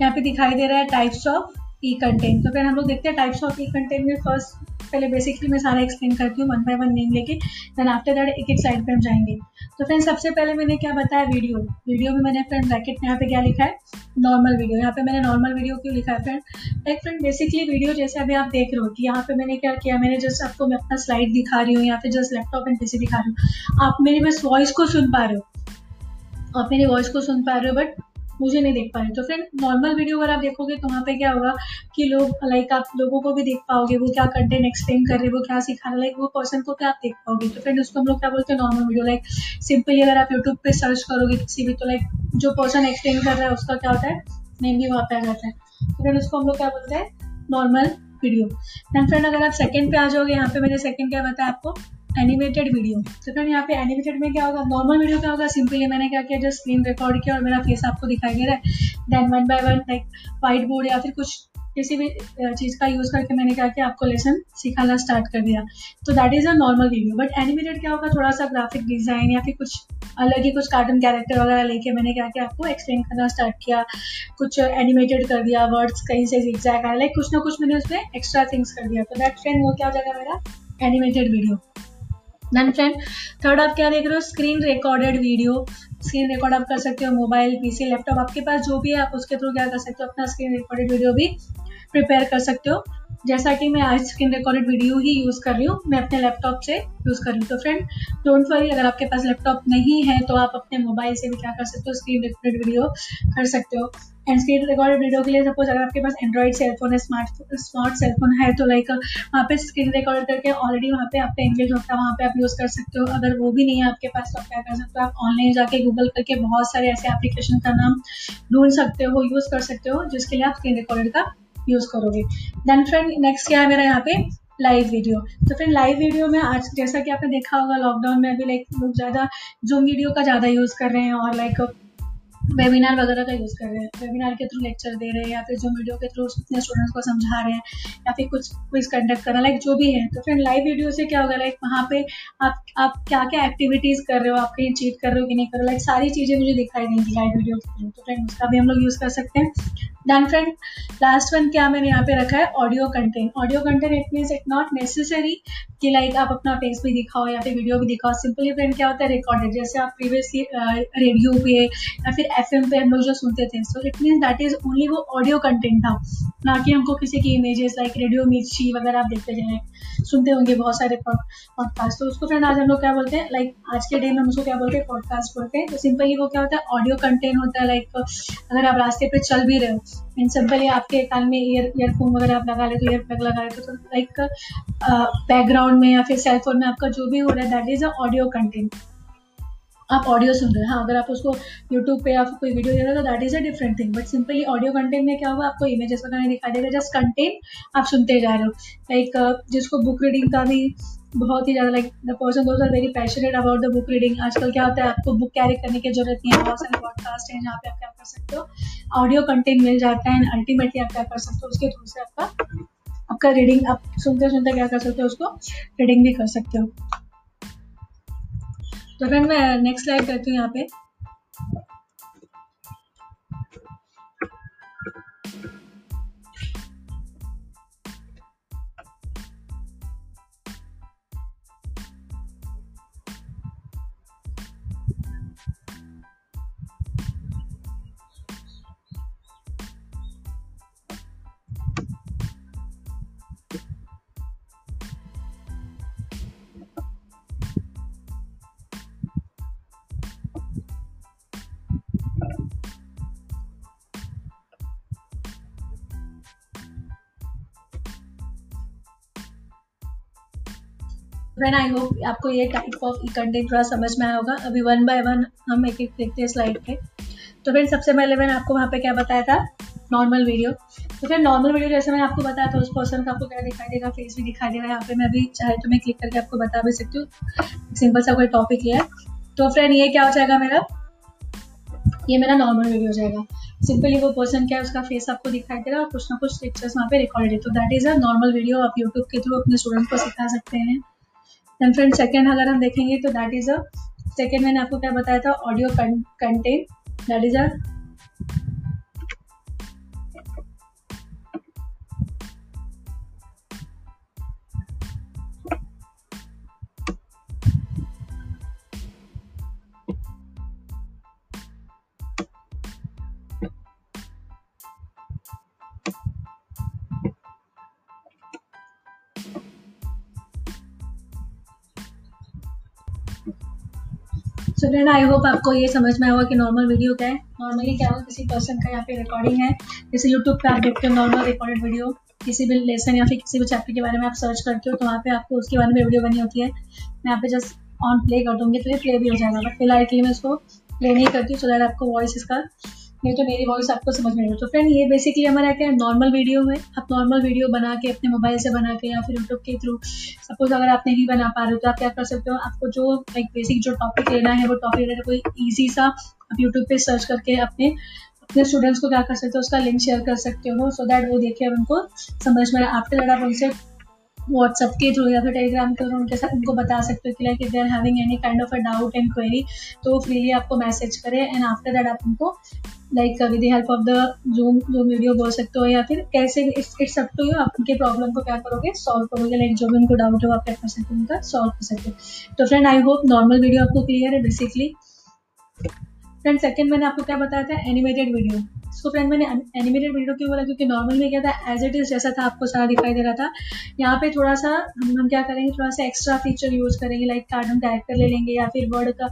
Speaker 1: यहाँ पे दिखाई दे रहा है टाइप्स ऑफ़ ई कंटेंट तो फिर हम लोग देखते हैं टाइप्स ऑफ़ ई कंटेंट में फ़र्स्ट पहले बेसिकली मैं सारा एक्सप्लेन करती हूँ वन बाय वन नेम लेके देन आफ्टर दैट एक एक साइड पे हम जाएँगे। तो फ्रेंड सबसे पहले मैंने क्या बताया? वीडियो वीडियो में मैंने फ्रेंड ब्रैकेट में यहाँ पे क्या लिखा है? नॉर्मल वीडियो यहाँ पे मैंने नॉर्मल वीडियो क्यों लिखा है friend like friend basically video जैसे अभी आप देख रहे हो कि यहाँ पे मैंने क्या किया? मैंने जस्ट आपको मैं अपना स्लाइड दिखा रही हूँ या फिर जस्ट लैपटॉप एंड पीसी दिखा रही हूँ। आप मेरी बस वॉइस को सुन पा रहे हो। आप मेरी वॉइस को सुन पा रहे हो बट मुझे नहीं देख पा रहे तो फिर नॉर्मल वीडियो अगर आप देखोगे तो वहाँ पे क्या होगा कि लोग लाइक आप लोगों को भी देख पाओगे वो क्या कंटेंट एक्सप्लेन कर रहे हैं, वो क्या सिखा रहे लाइक वो पर्सन को क्या आप देख पाओगे। तो फिर उसको हम लोग क्या बोलते हैं नॉर्मल वीडियो लाइक सिंपली अगर आप यूट्यूब पे सर्च करोगे किसी भी तो लाइक जो पर्सन एक्सप्लेन कर रहा है उसका क्या होता है नेम भी वहाँ पे आ जाता है। तो फिर उसको हम लोग क्या बोलते हैं नॉर्मल वीडियो फ्रेंड अगर आप सेकंड पे आ जाओगे, यहाँ पे मैंने सेकंड क्या बताया आपको? एनिमेटेड वीडियो तो फ्रेंड यहाँ पे एनिमेटेड में क्या होगा? नॉर्मल वीडियो क्या होगा? सिंपली मैंने क्या किया? जस्ट स्क्रीन रिकॉर्ड किया और मेरा फेस आपको दिखाई दे रहा है। Then one by one like white board या फिर कुछ किसी भी चीज़ का यूज़ करके मैंने क्या किया? आपको लेसन सिखाना स्टार्ट कर दिया। तो that is a normal video but animated क्या होगा? थोड़ा सा ग्राफिक डिज़ाइन या फिर कुछ अलग ही कुछ कार्टून कैरेक्टर वगैरह लेके मैंने क्या किया? आपको एक्सप्लेन करना स्टार्ट किया। कुछ एनिमेटेड कर दिया वर्ड्स कहीं से एग्जैक्ट आया। लाइक कुछ ना कुछ मैंने उसमें एक्स्ट्रा थिंग्स कर दिया। तो दैट फ्रेंड वो क्या हो जाएगा मेरा? Animated video then friend third आप क्या देख रहे हो? Screen recorded video screen record आप कर सकते हो मोबाइल पीसी लैपटॉप आपके पास जो भी है, आप उसके थ्रू क्या कर सकते हो? अपना स्क्रीन रिकॉर्डेड वीडियो भी प्रिपेयर कर सकते हो। जैसा कि मैं आज स्क्रीन रिकॉर्डेड वीडियो ही यूज़ कर रही हूँ, मैं अपने लैपटॉप से यूज़ कर रही हूँ। तो फ्रेंड डोंट वरी अगर आपके पास लैपटॉप नहीं है तो आप अपने मोबाइल से भी क्या कर सकते हो स्क्रीन रिकॉर्डेड वीडियो कर सकते हो। एंड स्क्रीन रिकॉर्डेड वीडियो के लिए सपोज़ अगर आपके पास एंड्रॉइड सेलफोन है स्मार्ट स्मार्ट सेलफोन है तो लाइक वहाँ पे स्क्रीन रिकॉर्ड करके ऑलरेडी वहाँ पे आपका इंग्लिश होता है, वहाँ पे आप यूज़ कर सकते हो। अगर वो भी नहीं है आपके पास तो आप क्या कर सकते हो, आप ऑनलाइन जाके गूगल करके बहुत सारे ऐसे एप्लीकेशन का नाम ढूंढ सकते हो यूज़ कर सकते हो, जिसके लिए आप स्क्रीन रिकॉर्डेड का यूज़ करोगे। देन फ्रेंड नेक्स्ट क्या है मेरा यहाँ पे? लाइव वीडियो तो फिर लाइव वीडियो में आज जैसा कि आपने देखा होगा लॉकडाउन में अभी लाइक लोग ज़्यादा जूम वीडियो का ज़्यादा यूज़ कर रहे हैं और लाइक वेबिनार वगैरह का यूज़ कर रहे हैं। वेबिनार के थ्रू लेक्चर दे रहे हैं या फिर जूम वीडियो के थ्रू अपने स्टूडेंट्स को समझा रहे हैं या फिर कुछ क्विज कंडक्ट कर रहे हैं लाइक जो भी है। तो फ्रेंड लाइव वीडियो से क्या होगा? लाइक वहाँ पे आप आप क्या क्या एक्टिविटीज़ कर रहे हो? आप कहीं चीट कर रहे हो कि नहीं कर रहे हो? लाइक सारी चीज़ें मुझे दिखाई देंगी लाइव वीडियो के थ्रू तो फ्रेंड उसका भी हम लोग यूज़ कर सकते हैं। डन फ्रेंड लास्ट वन क्या मैंने यहाँ पे रखा है? Audio content audio content it means it not necessary कि लाइक आप अपना फेस भी दिखाओ या फिर वीडियो भी दिखाओ. सिंपली फ्रेंड क्या होता है? रिकॉर्डेड जैसे आप प्रीवियसली रेडियो पे या फिर एफ़ पे हम लोग जो सुनते थे so it mean that is only वो ऑडियो कंटेंट था. ना कि हमको किसी की इमेजेस लाइक रेडियो मिर्ची वगैरह आप देखते जाए. सुनते होंगे बहुत सारे पॉडकास्ट तो उसको फ्रेंड आज हम लोग क्या बोलते हैं? लाइक आज के डे में हम उसको क्या बोलते हैं? पॉडकास्ट बोलते हैं. तो सिंपली वो क्या होता है? ऑडियो कंटेंट होता है लाइक अगर आप रास्ते पे चल भी रहे हो एंड सिंपली आपके कान में ईयर ईयरफोन वगैरह आप लगा लेते हो ईयर प्लग लगा लेते हो तो लाइक बैकग्राउंड में या फिर सेलफोन में आपका जो भी हो रहा है that is a audio content आप ऑडियो सुन रहे हैं हाँ अगर आप उसको यूट्यूब पे या कोई वीडियो दे रहे हो तो that is a different thing but simply audio content में क्या होगा आपको इमेजेस वगैरह दिखाई देगा जस्ट कंटेंट आप सुनते जा रहे हो. लाइक जिसको बुक रीडिंग का भी बहुत ही ज़्यादा like the person those are very passionate about the book reading आजकल क्या होता है, आपको बुक कैरी करने की ज़रूरत नहीं है, बहुत सारे पॉडकास्ट हैं जहाँ पे आप क्या कर सकते हो। ऑडियो कंटेंट मिल जाता है एंड अल्टीमेटली आप क्या कर सकते हो, उसके थ्रू से आपका आपका रीडिंग आप सुनते सुनते क्या कर सकते हो, उसको रीडिंग भी कर सकते हो। तो फ्रेंड मैं नेक्स्ट स्लाइड करती हूँ यहाँ पे। फ्रेंड आई होप आपको ये टाइप ऑफ़ कंटेंट थोड़ा समझ में आया होगा। अभी वन बाय वन हम एक एक देखते हैं स्लाइड पे। तो फ्रेंड सबसे पहले मैंने आपको वहाँ पे क्या बताया था? नॉर्मल वीडियो तो फिर नॉर्मल वीडियो जैसे मैंने आपको बताया था उस पर्सन का आपको क्या दिखाई देगा? फेस भी दिखाई देगा। यहाँ पे मैं भी चाहे तो मैं क्लिक करके आपको बता भी सकती हूँ। सिंपल सा कोई टॉपिक लिया है। तो फ्रेंड ये क्या हो जाएगा मेरा? ये मेरा नॉर्मल वीडियो हो जाएगा। सिंपली वो पर्सन क्या है, उसका फेस आपको दिखाई देगा और कुछ ना कुछ पिक्चर्स वहाँ पे रिकॉर्डेड है। तो that is a normal video आप यूट्यूब के थ्रू अपने स्टूडेंट को सिखा सकते हैं। देन फ्रेंड सेकेंड अगर हम देखेंगे तो दैट इज़ अ सेकेंड मैंने आपको क्या बताया था audio content that is a so friend I hope आपको ये समझ में आएगा कि नॉर्मल वीडियो क्या है। नॉर्मली क्या होगा किसी पर्सन का यहाँ पे रिकॉर्डिंग है। जैसे यूट्यूब पे आप देखते हो नॉर्मल रिकॉर्डेड वीडियो किसी भी लेसन या फिर किसी भी चैप्टर के बारे में आप सर्च करते हो तो वहाँ पे आपको उसके बारे में वीडियो बनी होती है। मैं यहाँ पे जस्ट ऑन प्ले कर दूँगी तो ये प्ले भी हो जाएगा। बट फ़िलहाल के लिए मैं उसको प्ले नहीं करती हूँ सो दैट आपको वॉइस इसका नहीं तो मेरी वॉइस आपको समझ में नहीं तो फ्रेंड ये बेसिकली हमारा क्या है नॉर्मल वीडियो है। आप नॉर्मल वीडियो बना के, अपने मोबाइल से बना के या फिर यूट्यूब के थ्रू सपोज़ अगर आप नहीं बना पा रहे हो तो आप क्या कर सकते हो, आपको जो लाइक बेसिक जो टॉपिक लेना है, वो टॉपिक लेना कोई ईजी सा आप यूट्यूब पे सर्च करके अपने अपने स्टूडेंट्स को क्या कर सकते हो, उसका लिंक शेयर कर सकते हो सो दैट वो देखे उनको समझ में आफ्टर दैट आप उनसे व्हाट्सएप के थ्रू या फिर टेलीग्राम के थ्रू उनके साथ उनको बता सकते हो कि like if they are having any kind of a doubt and query तो फ्रीली आपको मैसेज करें एंड आफ्टर दैट आप उनको like with the help of the zoom जो वीडियो बोल सकते हो या फिर कैसे इट्स अप टू यू आप उनके प्रॉब्लम को क्या करोगे सॉल्व करोगे लाइक जो भी उनको डाउट हो, आप क्या कर सकते हो उनका सॉल्व कर सकते हो। तो friend I hope normal video आपको क्लियर है बेसिकली फ्रेंड सेकंड मैंने आपको क्या बताया था? एनिमेटेड वीडियो इसको फ्रेंड मैंने एनिमेटेड वीडियो क्यों बोला? क्योंकि नॉर्मल में क्या था? एज इट इज़ जैसा था, आपको सारा दिखाई दे रहा था। यहाँ पे थोड़ा सा हम हम क्या करेंगे? थोड़ा सा एक्स्ट्रा फीचर यूज़ करेंगे लाइक कार्टून कैरेक्टर ले लेंगे या फिर वर्ड का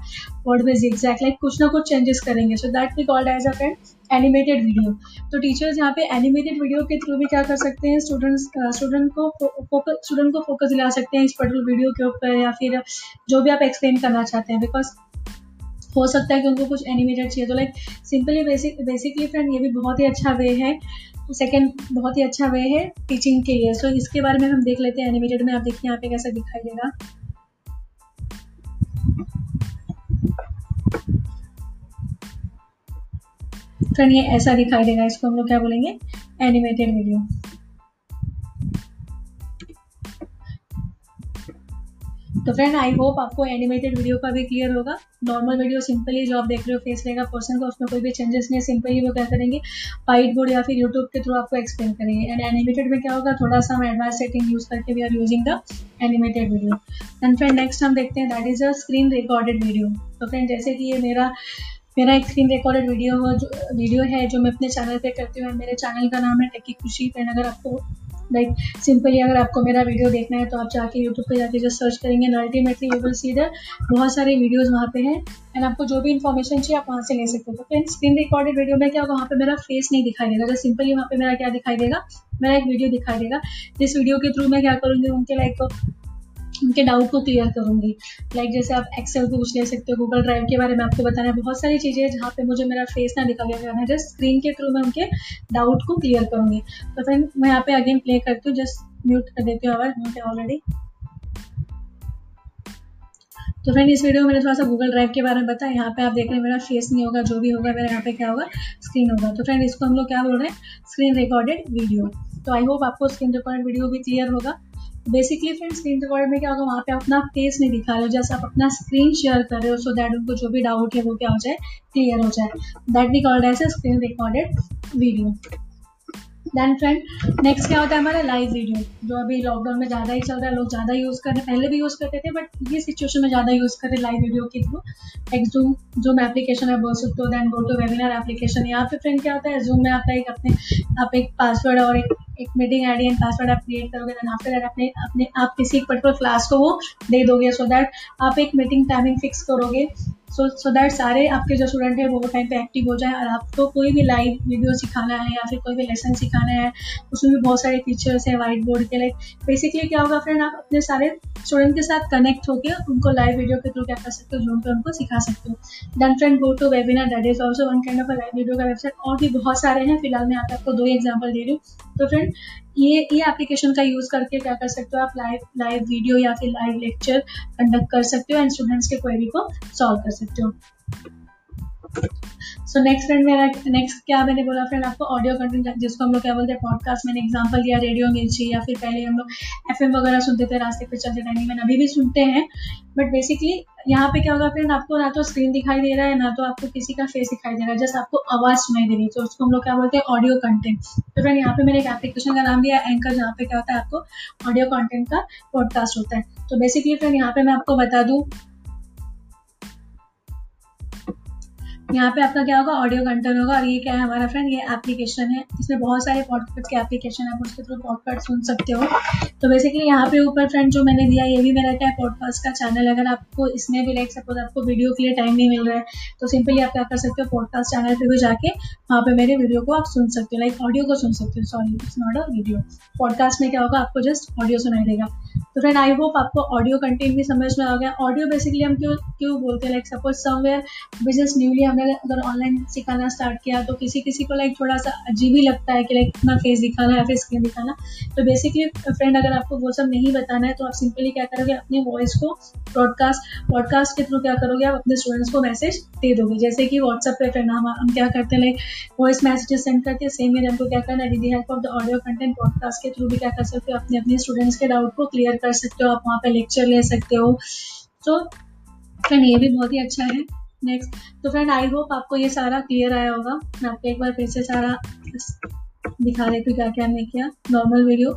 Speaker 1: वर्ड में एग्जैक्ट लाइक कुछ ना कुछ चेंजेस करेंगे। So that we called as a friend animated video तो टीचर्स यहाँ पे एनिमेटेड वीडियो के थ्रू भी क्या कर सकते हैं? स्टूडेंट्स स्टूडेंट को फोकस स्टूडेंट को फोकस दिला सकते हैं इस पर्टिकुलर वीडियो के ऊपर या फिर जो भी आप एक्सप्लेन करना चाहते हैं। बिकॉज़ हो सकता है कि उनको कुछ एनिमेटेड चाहिए। तो like simply basic basically friend ये भी बहुत ही अच्छा वे है। सेकेंड बहुत ही अच्छा वे है टीचिंग के लिए। सो so, इसके बारे में हम देख लेते हैं एनिमेटेड में। आप देखिए यहाँ पे कैसा दिखाई देगा। फ्रेंड ये ऐसा दिखाई देगा। इसको हम लोग क्या बोलेंगे? एनिमेटेड वीडियो तो फ्रेंड आई होप आपको एनिमेटेड वीडियो का भी क्लियर होगा। नॉर्मल वीडियो सिंपली जो आप देख रहे हो फेस रहेगा पर्सन का, उसमें कोई भी चेंजेस नहीं सिंपली वो क्या करेंगे? वाइट बोर्ड या फिर यूट्यूब के थ्रू आपको एक्सप्लेन करेंगे। एंड एनिमेटेड में क्या होगा? थोड़ा सा हम एडवांस सेटिंग यूज़ करके we are using the animated video and friend next हम देखते हैं that is a screen recorded video तो फ्रेंड जैसे कि ये मेरा मेरा एक स्क्रीन रिकॉर्डेड वीडियो हो, जो वीडियो है जो मैं अपने चैनल पे करती हूँ। मेरे चैनल का नाम है टेकी खुशी फ्रेंड अगर आपको लाइक सिंपली अगर आपको मेरा वीडियो देखना है तो आप जाके यूट्यूब पे जाके जो सर्च करेंगे ultimately you will see the बहुत सारे वीडियोज़ वहाँ पे हैं। एंड आपको जो भी इन्फॉर्मेशन चाहिए, आप वहाँ से ले सकते हो। तो फ्रेंड स्क्रीन रिकॉर्डेड वीडियो में क्या होगा? वहाँ पे मेरा फेस नहीं दिखाई देगा। अगर सिंपली वहाँ पे मेरा क्या दिखाई देगा? मेरा एक वीडियो दिखाई देगा। जिस वीडियो के थ्रू मैं क्या करूँगी? उनके लाइक उनके डाउट को क्लियर करूँगी। लाइक जैसे आप एक्सेल को पूछ ले सकते हो गूगल ड्राइव के बारे में आपको बताना है। बहुत सारी चीज़ें हैं जहाँ पे मुझे मेरा फेस ना दिखा गया करना है। जस्ट स्क्रीन के थ्रू मैं उनके डाउट को क्लियर करूँगी। तो फ्रेंड मैं यहाँ पे अगेन प्ले करती हूँ। जस्ट म्यूट कर देती हूँ आवाज़। म्यूट ऑलरेडी तो फ्रेंड इस वीडियो में मैंने थोड़ा सा गूगल ड्राइव के बारे में बताया। यहाँ पे आप देख रहे हैं मेरा फेस नहीं होगा, जो भी होगा, मेरा यहाँ पे क्या होगा? स्क्रीन होगा। तो फ्रेंड इसको हम लोग क्या बोल रहे हैं? स्क्रीन रिकॉर्डेड वीडियो तो आई होप आपको स्क्रीन रिकॉर्डेड वीडियो भी क्लियर होगा। बेसिकली फ्रेंड्स स्क्रीन रिकॉर्ड में क्या होगा, वहाँ पे अपना फेस नहीं दिखा रहे हो, जैसे आप अपना स्क्रीन शेयर कर रहे हो सो दैट उनको जो भी डाउट है, वो क्या हो जाए क्लियर हो जाए। That we called as a screen recorded video then friend next क्या होता है हमारा लाइव वीडियो जो अभी लॉकडाउन में ज़्यादा ही चल रहा है, लोग ज़्यादा यूज़ कर रहे हैं पहले भी यूज़ करते थे बट ये सिचुएशन में ज़्यादा यूज़ कर रहे लाइव वीडियो के थ्रू एक जूम जूम एप्लीकेशन है बोल सकते हो then go to webinar application यहाँ पे फ्रेंड क्या होता है जूम में आप एक अपने, आप एक पासवर्ड और एक एक मीटिंग आईडी एंड पासवर्ड आप क्रिएट करोगे देन आफ्टर दैट अपने अपने आप किसी एक पर्टिकुलर क्लास को वो दे दोगे सो दैट आप एक मीटिंग टाइमिंग फिक्स करोगे। सो सो दैट सारे आपके जो स्टूडेंट हैं, वो टाइम पे एक्टिव हो जाए और आपको कोई भी लाइव वीडियो सिखाना है या फिर कोई भी लेसन सिखाना है, उसमें भी बहुत सारे टीचर्स हैं वाइट बोर्ड के लाइक बेसिकली क्या होगा फ्रेंड आप अपने सारे स्टूडेंट के साथ कनेक्ट होकर उनको लाइव वीडियो के थ्रू क्या कर सकते हो जूम पे उनको सिखा सकते हो। Then friend go to webinar that is also one kind of live video का वेबसाइट और भी बहुत सारे हैं, फ़िलहाल मैं आपको दो ही एग्ज़ाम्पल दे रही हूँ। तो फ्रेंड ये ये एप्लीकेशन का यूज़ करके क्या कर सकते हो आप लाइव लाइव वीडियो या फिर लाइव लेक्चर कंडक्ट कर सकते हो एंड स्टूडेंट्स के क्वेरी को सॉल्व कर सकते हो। सो नेक्स्ट फ्रेंड मेरा नेक्स्ट क्या मैंने बोला फ्रेंड आपको? ऑडियो कंटेंट जिसको हम लोग क्या बोलते हैं पॉडकास्ट मैंने एग्जांपल दिया रेडियो मिर्ची या फिर पहले हम लोग एफएम वगैरह सुनते थे, रास्ते पे चलते टाइम में अभी भी सुनते हैं। बट बेसिकली यहाँ पे क्या होगा फ्रेंड आपको ना तो स्क्रीन दिखाई दे रहा है, ना तो आपको किसी का फेस दिखाई दे रहा है जस्ट आपको आवाज़ सुनाई दे रही है। तो उसको हम लोग क्या बोलते हैं ऑडियो कंटेंट तो फ्रेंड यहाँ पे मैंने एक एप्लीकेशन का नाम दिया एंकर जहाँ पे क्या होता है, आपको ऑडियो कंटेंट का पॉडकास्ट होता है। तो बेसिकली फ्रेंड यहाँ पे मैं आपको बता दूँ यहाँ पे आपका क्या होगा? ऑडियो कंटेंट होगा और ये क्या है हमारा फ्रेंड ये एप्लीकेशन है। इसमें बहुत सारे पॉडकास्ट के एप्लीकेशन आप उसके थ्रू पॉडकास्ट सुन सकते हो। तो बेसिकली यहाँ पे ऊपर फ्रेंड जो मैंने दिया, ये भी मेरा क्या है? पॉडकास्ट का चैनल अगर आपको इसमें भी लाइक सपोज़ आपको वीडियो के लिए टाइम नहीं मिल रहा है तो सिंपली आप क्या कर सकते हो? पॉडकास्ट चैनल पे भी जाके वहाँ पे मेरे वीडियो को आप सुन सकते हो। लाइक ऑडियो को सुन सकते हो। Sorry it's not a video podcast में क्या होगा? आपको जस्ट ऑडियो सुनाई देगा। तो फ्रेंड आई होप आपको ऑडियो कंटेंट भी समझ में आ गया। ऑडियो बेसिकली हम क्यों क्यों बोलते हैं? Like suppose somewhere business newly हम हमने अगर ऑनलाइन सिखाना स्टार्ट किया तो किसी किसी को लाइक थोड़ा सा अजीब ही लगता है कि लाइक अपना फेस दिखाना या फिर स्क्रीन दिखाना। तो बेसिकली फ्रेंड अगर आपको वो सब नहीं बताना है तो आप सिंपली क्या करोगे, अपने वॉइस को ब्रॉडकास्ट ब्रॉडकास्ट के थ्रू क्या करोगे, आप अपने स्टूडेंट्स को मैसेज दे दोगे। जैसे कि व्हाट्सएप पे फ्रेंड हम हम क्या करते हैं लाइक वॉइस मैसेजेस सेंड करते हैं सेम मेरे हमको क्या करना है with help of the audio content broadcast के थ्रू भी क्या कर सकते हो, अपने अपने स्टूडेंट्स के डाउट को क्लियर कर सकते हो, आप वहाँ पर लेक्चर ले सकते हो। तो फ्रेंड ये भी बहुत ही अच्छा है। नेक्स्ट तो फ्रेंड आई होप आपको ये सारा क्लियर आया होगा। मैं आपको एक बार फिर से सारा दिखा देती हूँ क्या क्या हमने किया? नॉर्मल वीडियो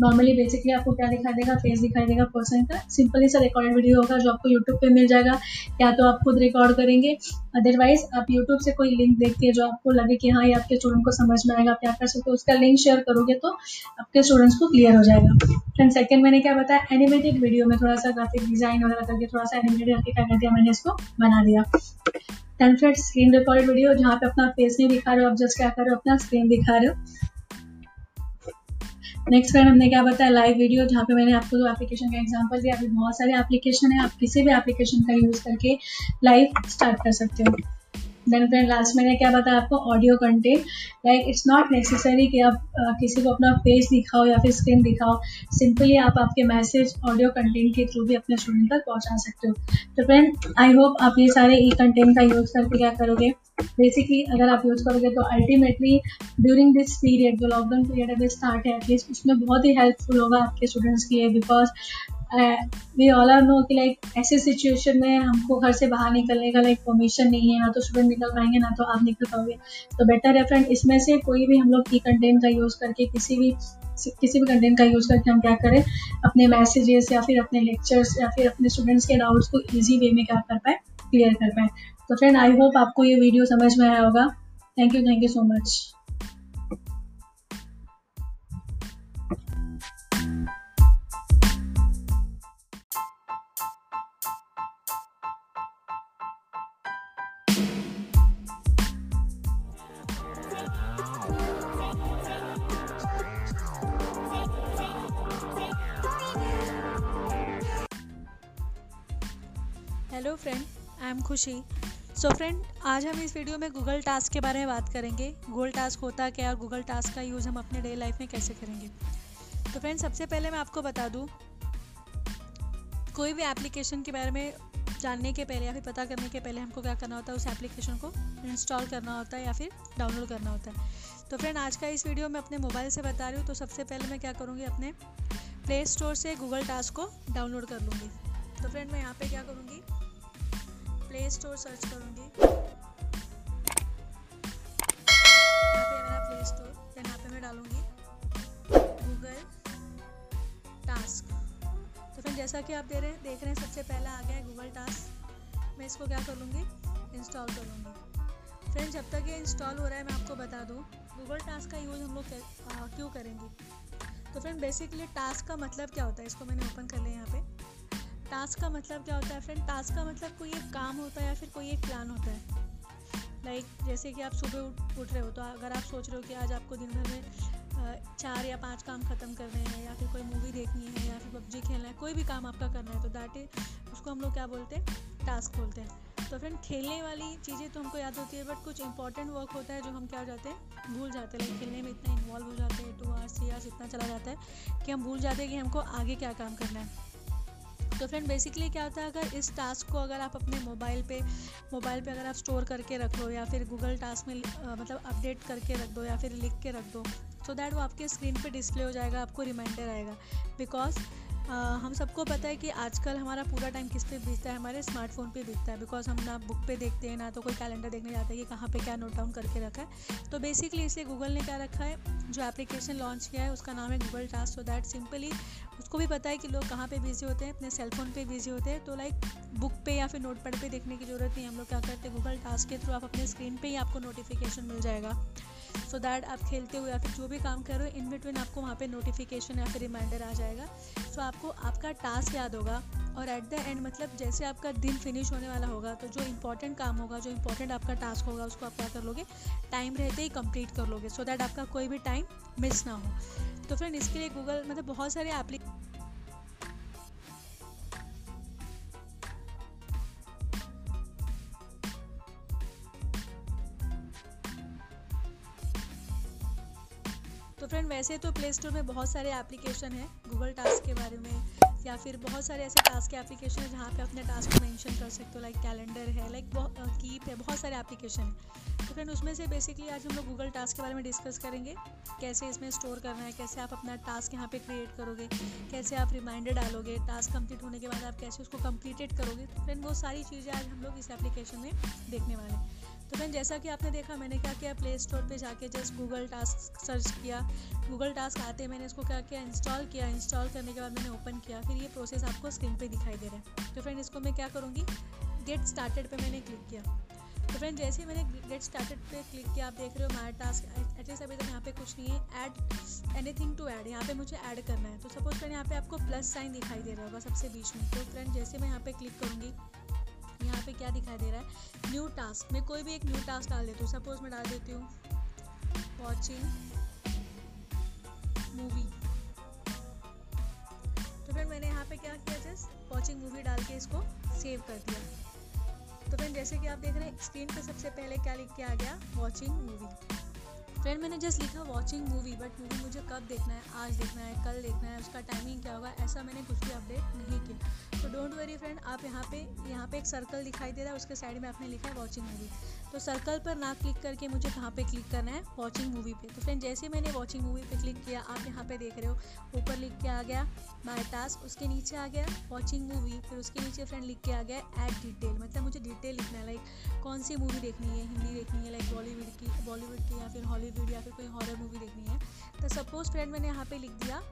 Speaker 1: नॉर्मली बेसिकली आपको क्या दिखाई देगा? फेस दिखाई देगा पर्सन का. सिंपली सा रिकॉर्डेड वीडियो होगा जो आपको यूट्यूब पे मिल जाएगा. या तो आप खुद रिकॉर्ड करेंगे. अदरवाइज़ आप यूट्यूब से कोई लिंक देखते हैं जो आपको लगे कि हाँ ये आपके स्टूडेंट को समझ में आएगा क्या कर सकते हो, उसका लिंक शेयर करोगे तो आपके स्टूडेंट्स को क्लियर हो जाएगा. फ्रेंड सेकेंड मैंने क्या बताया? एनिमेटेड वीडियो में थोड़ा सा ग्राफिक डिज़ाइन वगैरह करके, थोड़ा सा एनिमेटेड करके क्या कर दिया मैंने इसको बना दिया. Then friend screen record video जहाँ पे अपना फेस नहीं दिखा रहे हो, आप जस्ट क्या कर रहे हो, अपना स्क्रीन दिखा रहे हो। नेक्स्ट फ्रेंड हमने क्या बताया? लाइव वीडियो जहाँ पे मैंने आपको दो एप्लीकेशन का एग्जांपल दिया। अभी बहुत सारे एप्लीकेशन है, आप किसी भी एप्लीकेशन का यूज़ करके लाइव स्टार्ट कर सकते हो। देन फ्रेंड लास्ट मैंने क्या बताया आपको audio content like it's not necessary कि आप uh, किसी को अपना फेस दिखाओ या फिर स्क्रीन दिखाओ। सिंपली आप आपके मैसेज ऑडियो कंटेंट के थ्रू भी अपने स्टूडेंट तक पहुँचा सकते हो। तो फ्रेंड आई होप आप ये सारे ई कंटेंट का यूज़ करके क्या करोगे? बेसिकली अगर आप यूज़ करोगे तो अल्टीमेटली ड्यूरिंग दिस पीरियड जो लॉकडाउन पीरियड अभी स्टार्ट है एटलीस्ट उसमें बहुत ही हेल्पफुल होगा आपके स्टूडेंट्स के लिए because we all are know कि लाइक ऐसे सिचुएशन में हमको घर से बाहर निकलने का लाइक परमिशन नहीं है। ना तो स्टूडेंट निकल पाएँगे, ना तो आप निकल पाओगे। तो बेटर है फ्रेंड इसमें से कोई भी हम लोग की कंटेंट का यूज़ करके, किसी भी किसी भी कंटेंट का यूज़ करके हम क्या करें, अपने मैसेजेस या फिर अपने लेक्चर्स या फिर अपने स्टूडेंट्स के डाउट्स को ईजी वे में क्या कर पाए क्लियर कर पाए। तो फ्रेंड आई होप आपको ये वीडियो समझ में आया होगा। Thank you thank you so much
Speaker 2: खुशी। सो so फ्रेंड आज हम इस वीडियो में गूगल टास्क के बारे में बात करेंगे। गूगल टास्क होता क्या और गूगल टास्क का यूज़ हम अपने डे लाइफ में कैसे करेंगे? तो फ्रेंड सबसे पहले मैं आपको बता दूँ, कोई भी एप्लीकेशन के बारे में जानने के पहले या फिर पता करने के पहले हमको क्या करना होता है, उस एप्लीकेशन को इंस्टॉल करना होता है या फिर डाउनलोड करना होता है। तो फ्रेंड आज का इस वीडियो में अपने मोबाइल से बता रही हूँ तो सबसे पहले मैं क्या करूँगी, अपने प्ले स्टोर से गूगल टास्क को डाउनलोड कर लूँगी। तो फ्रेंड मैं यहाँ पे क्या करूँगी प्ले स्टोर सर्च करूँगी। प्ले स्टोर, यहाँ मैं डालूँगी गूगल टास्क। तो जैसा कि आप दे रहे हैं, देख रहे हैं, सबसे पहला आ गया है गूगल टास्क। मैं इसको क्या कर लूँगी? इंस्टॉल कर लूँगी। फ्रेंड जब तक ये इंस्टॉल हो रहा है, मैं आपको बता दूँ, गूगल टास्क का यूज़ हम लोग क्यों करेंगे? तो फ्रेंड बेसिकली टास्क का मतलब क्या होता है? इसको मैंने ओपन कर लिया यहाँ पे। टास्क का मतलब क्या होता है फ्रेंड टास्क का मतलब कोई एक काम होता है या फिर कोई एक प्लान होता है। लाइक like, जैसे कि आप सुबह उठ उठ रहे हो तो अगर आप सोच रहे हो कि आज आपको दिन भर में चार या पाँच काम ख़त्म करने हैं या फिर कोई मूवी देखनी है या फिर पबजी खेलना है कोई भी काम आपका करना है तो दैट इज़ उसको हम लोग क्या बोलते हैं? टास्क बोलते हैं। तो फ्रेंड खेलने वाली चीज़ें तो हमको याद होती है बट कुछ इंपॉर्टेंट वर्क होता है जो हम क्या हो जाते हैं? भूल जाते हैं। लाइक खेलने में इतना इन्वॉल्व हो जाते हैं टू आवर्स थ्री आवर्स इतना चला जाता है कि हम भूल जाते हैं कि हमको आगे क्या काम करना है। तो फ्रेंड बेसिकली क्या होता है अगर इस टास्क को अगर आप अपने मोबाइल पे मोबाइल पे अगर आप स्टोर करके रख दो या फिर गूगल टास्क में आ, मतलब अपडेट करके रख दो या फिर लिख के रख दो सो so दैट वो आपके स्क्रीन पे डिस्प्ले हो जाएगा आपको रिमाइंडर आएगा। बिकॉज़ हम सबको पता है कि आजकल हमारा पूरा टाइम किस पे बीतता है? हमारे स्मार्टफ़ोन पे बीतता है। बिकॉज़ हम ना बुक पे देखते हैं, ना तो कोई कैलेंडर देखने जाता है कि कहाँ पे क्या नोट डाउन करके रखा है। तो बेसिकली इसे गूगल ने क्या रखा है? जो एप्लीकेशन लॉन्च किया है, उसका नाम है Google task so that simply उसको भी पता है कि लोग कहाँ पे बिज़ी होते हैं, अपने सेलफोन पे बिज़ी होते हैं। तो लाइक बुक पे या फिर नोट पैड पे देखने की ज़रूरत नहीं हम लोग क्या करते हैं? गूगल टास्क के थ्रू आप अपने स्क्रीन पे ही आपको नोटिफिकेशन मिल जाएगा। सो दैट आप खेलते हुए या फिर जो भी काम कर रहे हो इन बिटवीन आपको वहाँ पे नोटिफिकेशन या फिर रिमाइंडर आ जाएगा। सो so आपको आपका टास्क याद होगा और एट द एंड मतलब जैसे आपका दिन फिनिश होने वाला होगा तो जो इंपॉर्टेंट काम होगा, जो इंपॉर्टेंट आपका टास्क होगा, उसको आप क्या कर लोगे? टाइम रहते ही कंप्लीट कर लोगे सो so दैट आपका कोई भी टाइम मिस ना हो। तो फ्रेंड इसके लिए गूगल मतलब बहुत सारे एप्लीकेशन तो फ्रेंड वैसे तो प्ले स्टोर में बहुत सारे एप्लीकेशन हैं गूगल टास्क के बारे में, या फिर बहुत सारे ऐसे टास्क के एप्लीकेशन है जहाँ पे अपने टास्क को मेंशन कर सकते हो लाइक कैलेंडर है लाइक कीप है, बहुत सारे एप्लीकेशन है। तो फ्रेंड उसमें से बेसिकली आज हम लोग गूगल टास्क के बारे में डिस्कस करेंगे, कैसे इसमें स्टोर करना है, कैसे आप अपना टास्क यहाँ पे क्रिएट करोगे, कैसे आप रिमाइंडर डालोगे टास्क कंप्लीट होने के बाद आप कैसे उसको कम्प्लीटेड करोगे तो फ्रेंड वो सारी चीज़ें आज हम लोग इस एप्लीकेशन में देखने वाले हैं। तो फ्रेंड जैसा कि आपने देखा, मैंने क्या किया प्ले स्टोर पर जाके जस्ट गूगल टास्क सर्च किया। गूगल टास्क आते, मैंने इसको क्या किया इंस्टॉल किया। इंस्टॉल करने के बाद मैंने ओपन किया। फिर ये प्रोसेस आपको स्क्रीन पे दिखाई दे रहा है। तो फ्रेंड इसको मैं क्या करूँगी? गेट स्टार्टेड पे मैंने क्लिक किया। तो फ्रेंड जैसे ही मैंने गेट स्टार्टेड पे क्लिक किया, आप देख रहे हो माई टास्क एटलीस्ट अभी तक यहाँ पे कुछ नहीं है। ऐड एनीथिंग टू ऐड यहाँ पे मुझे ऐड करना है। तो सपोज़ फ्रेंड यहाँ पे आपको प्लस साइन दिखाई दे रहा होगा सबसे बीच में। तो फ्रेंड जैसे मैं यहाँ पे क्लिक करूँगी यहाँ पे क्या दिखाई दे रहा है? न्यू टास्क मैं कोई भी एक न्यू टास्क डाल देती हूँ। सपोज़ मैं डाल देती हूँ वॉचिंग मूवी तो फिर मैंने यहाँ पे क्या किया जस्ट वॉचिंग मूवी डाल के इसको सेव कर दिया। तो फिर जैसे कि आप देख रहे हैं स्क्रीन पे सबसे पहले क्या लिख के आ गया? वॉचिंग मूवी फ्रेंड मैंने जस्ट लिखा वॉचिंग मूवी बट मूवी मुझे कब देखना है, आज देखना है, कल देखना है, उसका टाइमिंग क्या होगा, ऐसा मैंने कुछ भी अपडेट नहीं किया। तो डोंट वरी फ्रेंड आप यहाँ पे यहाँ पे एक सर्कल दिखाई दे रहा है, उसके साइड में आपने लिखा है वॉचिंग मूवी तो सर्कल पर ना क्लिक करके मुझे कहाँ पे क्लिक करना है? वॉचिंग मूवी पे। तो फ्रेंड जैसे मैंने वॉचिंग मूवी पे क्लिक किया, आप यहाँ पे देख रहे हो, ऊपर लिख के आ गया माई टास्क उसके नीचे आ गया वॉचिंग मूवी फिर उसके नीचे फ्रेंड लिख के आ गया एड डिटेल मतलब मुझे डिटेल लिखना है लाइक कौन सी मूवी देखनी है, हिंदी देखनी है लाइक बॉलीवुड की बॉलीवुड की या फिर हॉलीवुड या फिर कोई हॉरर मूवी देखनी है। तो सपोज़ फ्रेंड मैंने यहाँ पे लिख दिया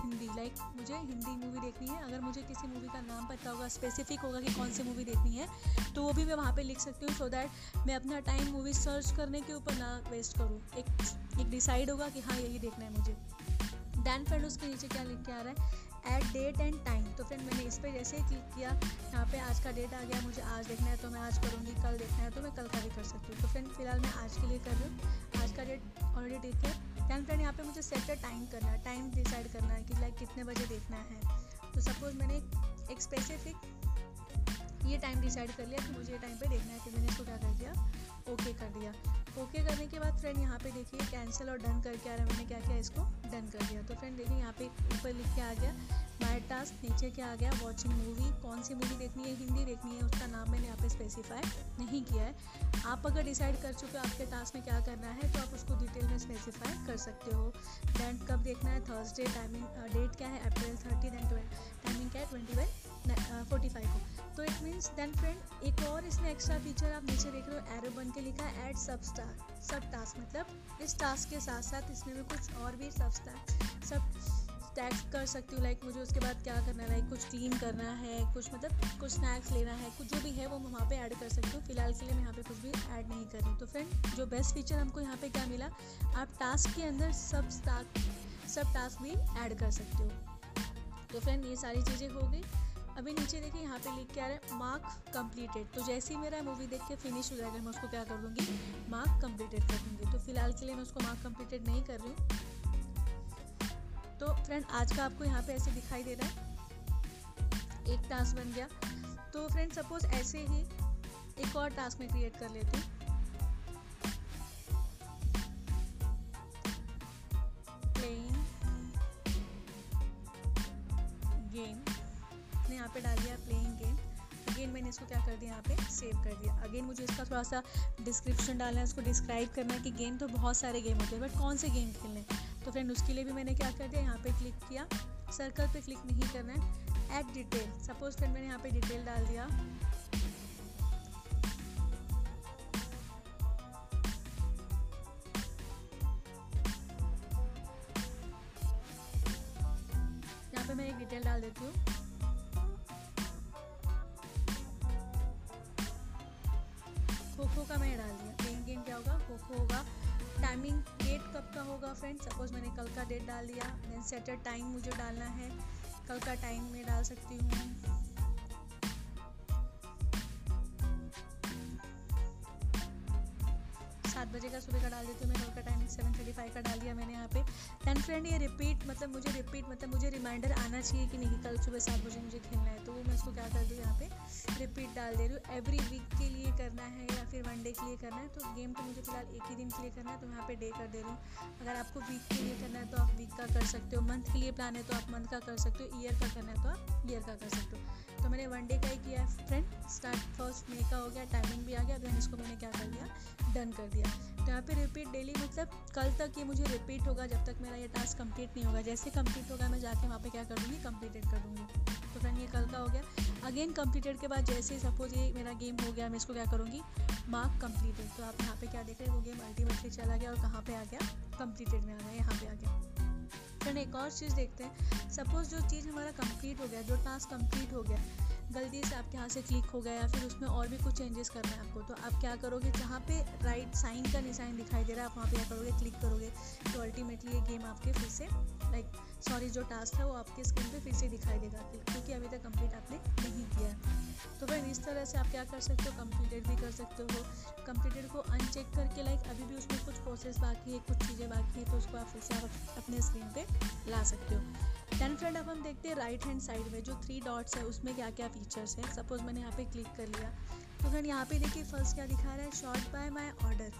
Speaker 2: हिंदी लाइक like, मुझे हिंदी मूवी देखनी है। अगर मुझे किसी मूवी का नाम पता होगा स्पेसिफिक होगा कि कौन सी मूवी देखनी है तो वो भी मैं वहाँ पे लिख सकती हूँ सो दैट मैं अपना टाइम मूवी सर्च करने के ऊपर ना वेस्ट करूँ। एक एक डिसाइड होगा कि हाँ यही देखना है मुझे। दैन फ्रेंड उसके नीचे क्या लिख के आ रहा है? एट डेट एंड टाइम तो फ्रेंड मैंने इस पर जैसे क्लिक किया, यहाँ पे आज का डेट आ गया, मुझे आज देखना है तो मैं आज करूँगी, कल देखना है तो मैं कल का भी कर सकती हूँ। तो फ्रेंड फ़िलहाल मैं आज के लिए कर रही हूँ। आज का डेट ऑलरेडी ठीक है दैन फ्रेंड यहाँ पे मुझे सेट टाइम करना है टाइम डिसाइड करना है कि लाइक कितने बजे देखना है। तो सपोज़ मैंने एक स्पेसिफिक ये टाइम डिसाइड कर लिया कि मुझे ये टाइम पे देखना है, कि मैंने इसको क्या कर दिया। ओके कर दिया। ओके करने के बाद फ्रेंड यहाँ पे देखिए कैंसिल और डन करके आ रहा है। मैंने क्या किया? इसको डन कर दिया। तो फ्रेंड देखिए यहाँ पे ऊपर लिख के आ गया माई टास्क नीचे क्या आ गया? वॉचिंग मूवी कौन सी मूवी देखनी है? हिंदी देखनी है। उसका नाम मैंने यहाँ पे स्पेसिफाई नहीं किया है। आप अगर डिसाइड कर चुके हो आपके टास्क में क्या करना है तो आप उसको डिटेल में स्पेसिफाई कर सकते हो। दैन कब देखना है? थर्सडे टाइमिंग डेट क्या है? अप्रैल थर्टी दैन टाइमिंग क्या है? ट्वेंटी वन फोर्टी फाइव को। तो इट मीन्स देन फ्रेंड एक और इसमें एक्स्ट्रा फीचर आप नीचे देख रहे हो एरो बन के लिखा है एड सब स्टार सब टास्क मतलब इस टास्क के साथ साथ इसमें भी कुछ और भी सब स्टार सब टैक्स कर सकती हूँ लाइक मुझे उसके बाद क्या करना है लाइक कुछ क्लीन करना है, कुछ मतलब कुछ स्नैक्स लेना है, कुछ जो भी है वो मैं वहाँ पे ऐड कर सकती हूँ। फ़िलहाल के लिए मैं यहाँ पे कुछ भी ऐड नहीं कर रही तो फ्रेंड जो बेस्ट फीचर हमको यहाँ पे क्या मिला, आप टास्क के अंदर सब टास्क सब टास्क भी ऐड कर सकते हो। तो फ्रेंड ये सारी चीज़ें हो गई। अभी नीचे देखिए, यहाँ पे लिख के आ रहा है मार्क कंप्लीटेड तो जैसे ही मेरा मूवी देख के फिनिश हो जाएगा, मैं उसको क्या कर दूँगी? मार्क कंप्लीटेड कर दूँगी. तो फ़िलहाल के लिए मैं उसको मार्क कंप्लीटेड नहीं कर रही तो फ्रेंड आज का आपको यहाँ पे ऐसे दिखाई दे रहा है। एक टास्क बन गया. तो फ्रेंड सपोज़ ऐसे ही एक और टास्क में क्रिएट कर लेती हूँ. गेम मैंने यहाँ पे डाल दिया प्लेइंग गेम अगेन मैंने इसको क्या कर दिया यहाँ पे? सेव कर दिया। अगेन मुझे इसका थोड़ा सा डिस्क्रिप्शन डालना है, इसको डिस्क्राइब करना है कि गेम तो बहुत सारे गेम होते हैं बट कौन से गेम खेलने तो फ्रेंड उसके लिए भी मैंने क्या कर दिया, यहाँ पे क्लिक किया। सर्कल पे क्लिक नहीं करना है। एड डिटेल सपोज़ फ्रेंड मैंने यहाँ पे डिटेल डाल दिया। यहाँ पे मैं एक डिटेल डाल देती हूँ। खो खो का मैंने डाल दिया। मेन गेम क्या होगा? खोखो होगा। टाइमिंग डेट कब का होगा फ्रेंड सपोज़ मैंने कल का डेट डाल दिया देन सेटर टाइम मुझे डालना है। कल का टाइम मैं डाल सकती हूँ। सात बजे का सुबह का डाल देती हूँ। मैं का टाइमिंग सेवन थर्टी फाइव का डाल दिया मैंने यहाँ पे। टेन फ्रेंड ये रिपीट मतलब मुझे रिपीट मतलब मुझे रिमाइंडर आना चाहिए कि नहीं, कल सुबह सात बजे मुझे खेलना है। तो वो मैं उसको क्या कर दूँ यहाँ पे रिपीट डाल दे रही हूँ। एवरी वीक के लिए करना है या फिर वन डे के लिए करना है तो गेम तो मुझे फ़िलहाल एक ही दिन के लिए करना है तो यहाँ पे डे कर दे रही हूँ। अगर आपको वीक के लिए करना है तो आप वीक का कर सकते हो। मंथ के लिए प्लान है तो आप मंथ का कर सकते हो। ईयर का करना है तो आप ईयर का कर सकते हो। तो मैंने वन डे का ही किया है फ्रेंड स्टार्ट फ़र्स्ट मे का हो गया टाइमिंग भी आ गया देन इसको मैंने क्या कर दिया? डन कर दिया। तो यहाँ पे रिपीट डेली मतलब कल तक ये मुझे रिपीट होगा जब तक मेरा ये टास्क कंप्लीट नहीं होगा। जैसे कंप्लीट होगा, मैं जाके वहाँ पे क्या कर दूँगी कंप्लीटेड कर दूँगी तो फ्रेंड ये कल का हो गया। अगेन कंप्लीटेड के बाद जैसे ही सपोज़ ये मेरा गेम हो गया, मैं इसको क्या करूँगी? मार्क कंप्लीटेड तो आप यहाँ पे क्या देख रहे हैं? वो गेम अल्टीमेटली चला गया और कहाँ पे आ गया? कंप्लीटेड में आ गया, यहाँ पे आ गया। फ्रेंड एक और चीज़ देखते हैं। सपोज़ जो चीज़ हमारा कंप्लीट हो गया, जो टास्क कंप्लीट हो गया गलती से आपके यहाँ से क्लिक हो गया या फिर उसमें और भी कुछ चेंजेस करना है आपको तो आप क्या करोगे? जहाँ पे राइट साइन का निशान दिखाई दे रहा है, आप वहाँ पे क्या करोगे? क्लिक करोगे तो अल्टीमेटली ये गेम आपके फिर से लाइक सॉरी, जो टास्क है वो आपके स्क्रीन पे फिर से दिखाई देगा, क्योंकि अभी तक कंप्लीट आपने नहीं किया। तो फिर इस तरह से आप क्या कर सकते हो? कंप्लीटेड भी कर सकते हो। कंप्लीटेड को अनचेक करके लाइक अभी भी उसमें कुछ प्रोसेस बाकी है, कुछ चीज़ें बाकी है तो उसको आप फिर से आप अपने स्क्रीन पर ला सकते हो। टेन फ्रेंड अब हम देखते हैं राइट हैंड साइड में जो थ्री डॉट्स है, उसमें क्या क्या फीचर्स हैं। सपोज़ मैंने यहाँ पे क्लिक कर लिया। तो फ्रेंड यहाँ पे देखिए फ़र्स्ट क्या दिखा रहा है? शॉर्ट बाय माई ऑर्डर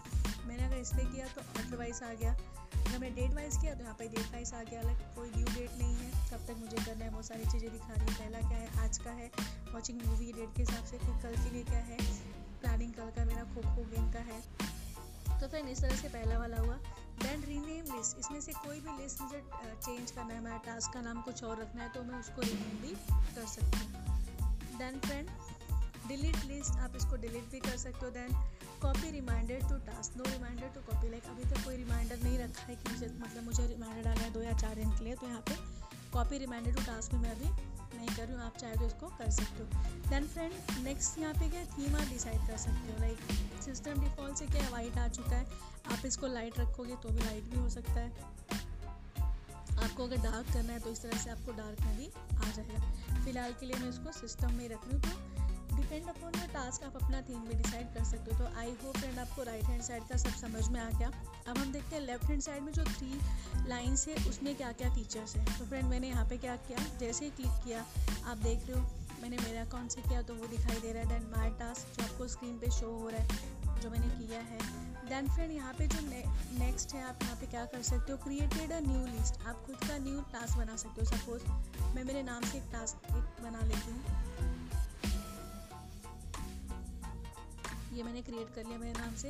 Speaker 2: मैंने अगर इस पर किया तो ऑर्डर वाइज आ गया। अगर मैं डेट वाइज किया तो यहाँ पे डेट वाइज आ गया। अलग कोई ड्यू डेट नहीं है। कब तक मुझे करना है? बहुत सारी चीज़ें दिखा रही है। पहला क्या है? आज का है। वॉचिंग मूवी डेट के हिसाब से फिर कल के लिए क्या है? प्लानिंग कल का मेरा खो खो गेम का है। तो फिर इस तरह से पहला वाला हुआ। देन रीनेम लिस्ट इसमें से कोई भी लिस्ट मुझे चेंज करना है मेरा टास्क का नाम कुछ और रखना है तो मैं उसको रीनेम भी कर सकती हूँ। देन फ्रेंड डिलीट लिस्ट आप इसको डिलीट भी कर सकते हो then copy reminder to task no reminder to copy like अभी तक कोई रिमाइंडर नहीं रखा है कि मुझे मतलब मुझे रिमाइंडर डालना है दो या चार दिन के लिए तो यहाँ पे कॉपी रिमाइंडर टू टास्क में मैं अभी नहीं कर रही हूँ। आप चाहे तो इसको कर सकते हो। देन फ्रेंड नेक्स्ट यहाँ पे क्या थीम आप डिसाइड कर सकते हो। लाइक सिस्टम डिफ़ॉल्ट से क्या वाइट आ चुका है? आप इसको लाइट रखोगे तो भी लाइट भी हो सकता है। आपको अगर डार्क करना है तो इस तरह से आपको डार्क में भी आ जाएगा। फ़िलहाल के लिए मैं इसको सिस्टम में रख रही हूँ। तो डिपेंड अपॉन योर टास्क आप अपना थीम में डिसाइड कर सकते हो। तो आई होप फ्रेंड आपको राइट हैंड साइड का सब समझ में आ गया। अब हम देखते हैं लेफ़्ट हैंड साइड में जो थ्री लाइन्स है, उसमें क्या क्या फीचर्स हैं। तो फ्रेंड मैंने यहाँ पे क्या किया? जैसे ही क्लिक किया, आप देख रहे हो, मैंने मेरा अकाउंट से किया तो वो दिखाई दे रहा है। देन माई टास्क जो आपको स्क्रीन पे शो हो रहा है, जो मैंने किया है। देन फ्रेंड यहाँ पे जो नेक्स्ट है, आप यहाँ पे क्या कर सकते हो? क्रिएटेड अ न्यू लिस्ट आप खुद का न्यू टास्क बना सकते हो। सपोज़ मैं मेरे नाम से एक टास्क एक बना लेती हूँ। ये मैंने क्रिएट कर लिया मेरे नाम से।